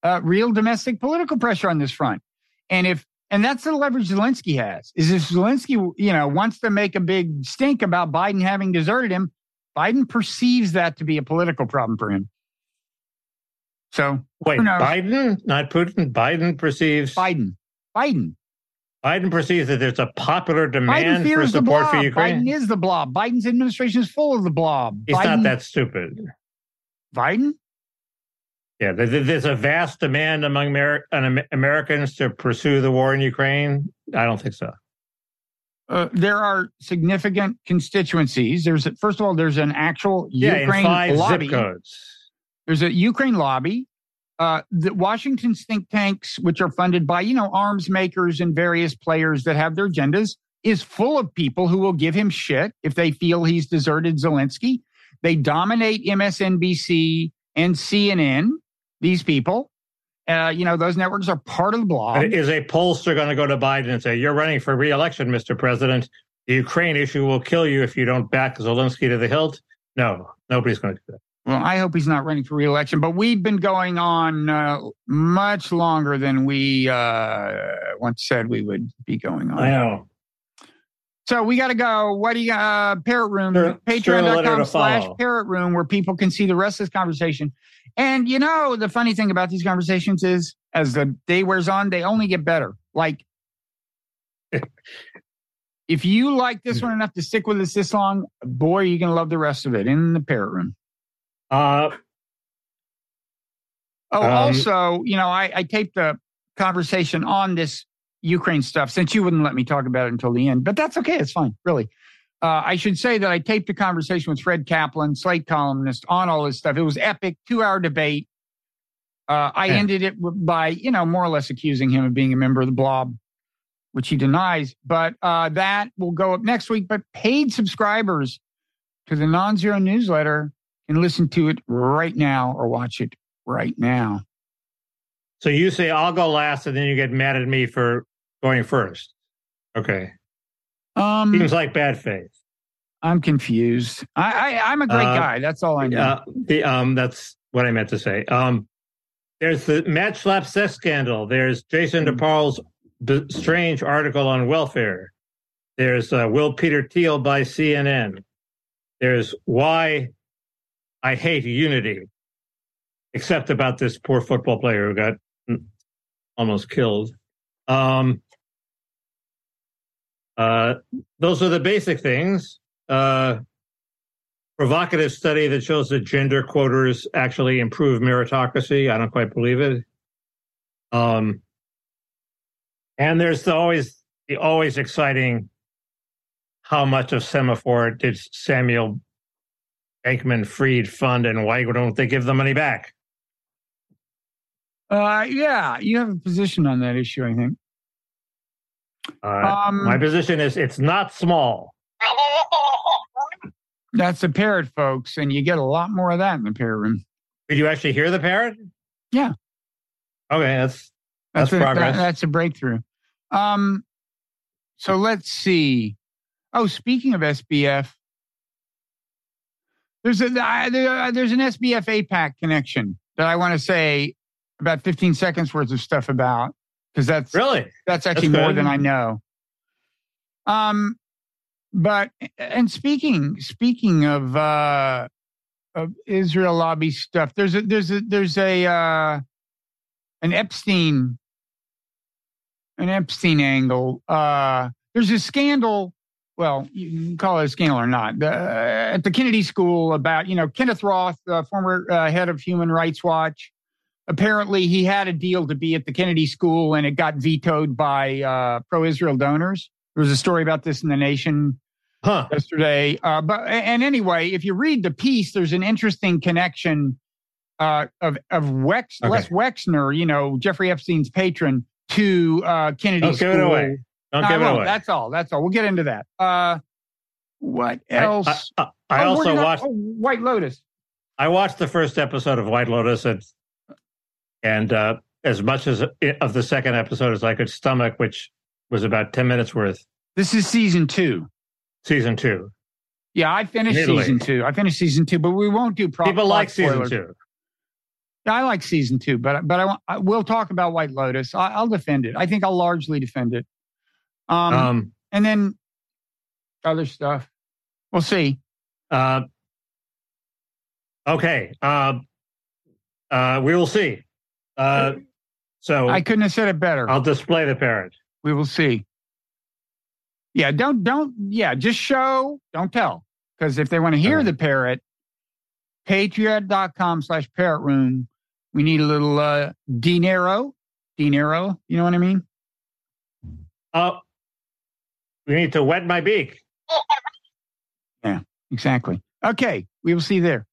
uh, real domestic political pressure on this front. And if and that's the leverage Zelensky has. Is if Zelensky, you know, wants to make a big stink about Biden having deserted him, Biden perceives that to be a political problem for him. So wait, Biden, not Putin. Biden perceives Biden. Biden. Biden perceives that there's a popular demand for support for Ukraine. Biden is the blob. Biden's administration is full of the blob. He's Biden, not that stupid. Biden? Yeah, there's a vast demand among Amer- Americans to pursue the war in Ukraine. I don't think so. Uh, there are significant constituencies. There's first of all, there's an actual yeah, Ukraine five lobby. Zip codes. There's a Ukraine lobby. Uh, the Washington's think tanks, which are funded by you know arms makers and various players that have their agendas, is full of people who will give him shit if they feel he's deserted Zelensky. They dominate MSNBC and CNN these people. Uh, you know, those networks are part of the blob. Is a pollster going to go to Biden and say, You're running for reelection, Mr. President? The Ukraine issue will kill you if you don't back Zelensky to the hilt? No, nobody's going to do that. Well, I hope he's not running for reelection, but we've been going on uh, much longer than we uh, once said we would be going on. I know. So we got to go. What do you uh, Parrot Room? Patreon.com slash Parrot Room, where people can see the rest of this conversation. And you know, the funny thing about these conversations is as the day wears on, they only get better. Like, if you like this one enough to stick with us this long, boy, you're going to love the rest of it in the Parrot Room. Uh, oh, um, also, you know, I, I taped the conversation on this Ukraine stuff since you wouldn't let me talk about it until the end, but that's okay. It's fine, really. Uh, I should say that I taped a conversation with Fred Kaplan, Slate columnist, on all this stuff. It was epic, two hour debate. Uh, I yeah. ended it by, you know, more or less accusing him of being a member of the blob. which he denies. But uh, that will go up next week. But paid subscribers to the Nonzero newsletter can listen to it right now or watch it right now. So you say I'll go last, and then you get mad at me for going first. Okay. Um, Seems like bad faith. I'm confused. I, I I'm a great Uh, guy. That's all I know. Uh, the um, that's what I meant to say. Um, there's the Matt Schlapp sex scandal. There's Jason Mm. DeParle's b- strange article on welfare. There's uh, Will Peter Thiel buy CNN. There's why I hate unity, except about this poor football player who got mm, almost killed. Um, uh, those are the basic things. Uh, provocative study that shows that gender quotas actually improve meritocracy. I don't quite believe it. Um, and there's the always the always exciting how much of Semafor did Samuel Bankman Fried fund and why don't they give the money back? Uh, yeah, you have a position on that issue, I think. Uh, Um, my position is it's not small. That's a parrot, folks, and you get a lot more of that in the parrot room. Did you actually hear the parrot? Yeah. Okay, that's That's a, progress. that's a breakthrough. Um, so let's see. Oh, speaking of SBF, there's a uh, there's an SBF AIPAC connection that I want to say about 15 seconds worth of stuff about because that's really that's actually That's more than I know. Um, but and speaking speaking of uh of Israel lobby stuff, there's a there's a there's a uh an Epstein an Epstein angle. Uh, there's a scandal. Well, you can call it a scandal or not. The, at the Kennedy School about you know Kenneth Roth, uh, former uh, head of Human Rights Watch. Apparently, he had a deal to be at the Kennedy School, and it got vetoed by uh, pro-Israel donors. There was a story about this in the Nation huh? yesterday. Uh, but and anyway, if you read the piece, there's an interesting connection uh, of of Wex, Okay. Les Wexner, you know Jeffrey Epstein's patron, to uh, Kennedy Don't School. give it away. Don't give it away. That's all. That's all. We'll get into that. Uh, what else? I, I, I Oh, also watched. oh, White Lotus. I watched the first episode of White Lotus, and and uh, as much as of the second episode as I could stomach, which was about ten minutes worth. This is season two. Season two. Yeah, I finished Italy. season two. I finished season two, but we won't do pro- People plot like season two. Yeah, I like season two, but but I, want- I will talk about White Lotus. I, I'll defend it. I think I'll largely defend it. Um, Um, and then other stuff. We'll see. uh, okay. Uh, uh, we will see. Uh, so I couldn't have said it better. I'll display the parrot. we will see. Yeah, don't don't yeah, just show, don't tell. Because if they want to hear Okay. the parrot, patreon.com slash parrot room. We need a little uh dinero. Dinero, you know what I mean? Oh, we need to wet my beak. Yeah, exactly. Okay, we will see there.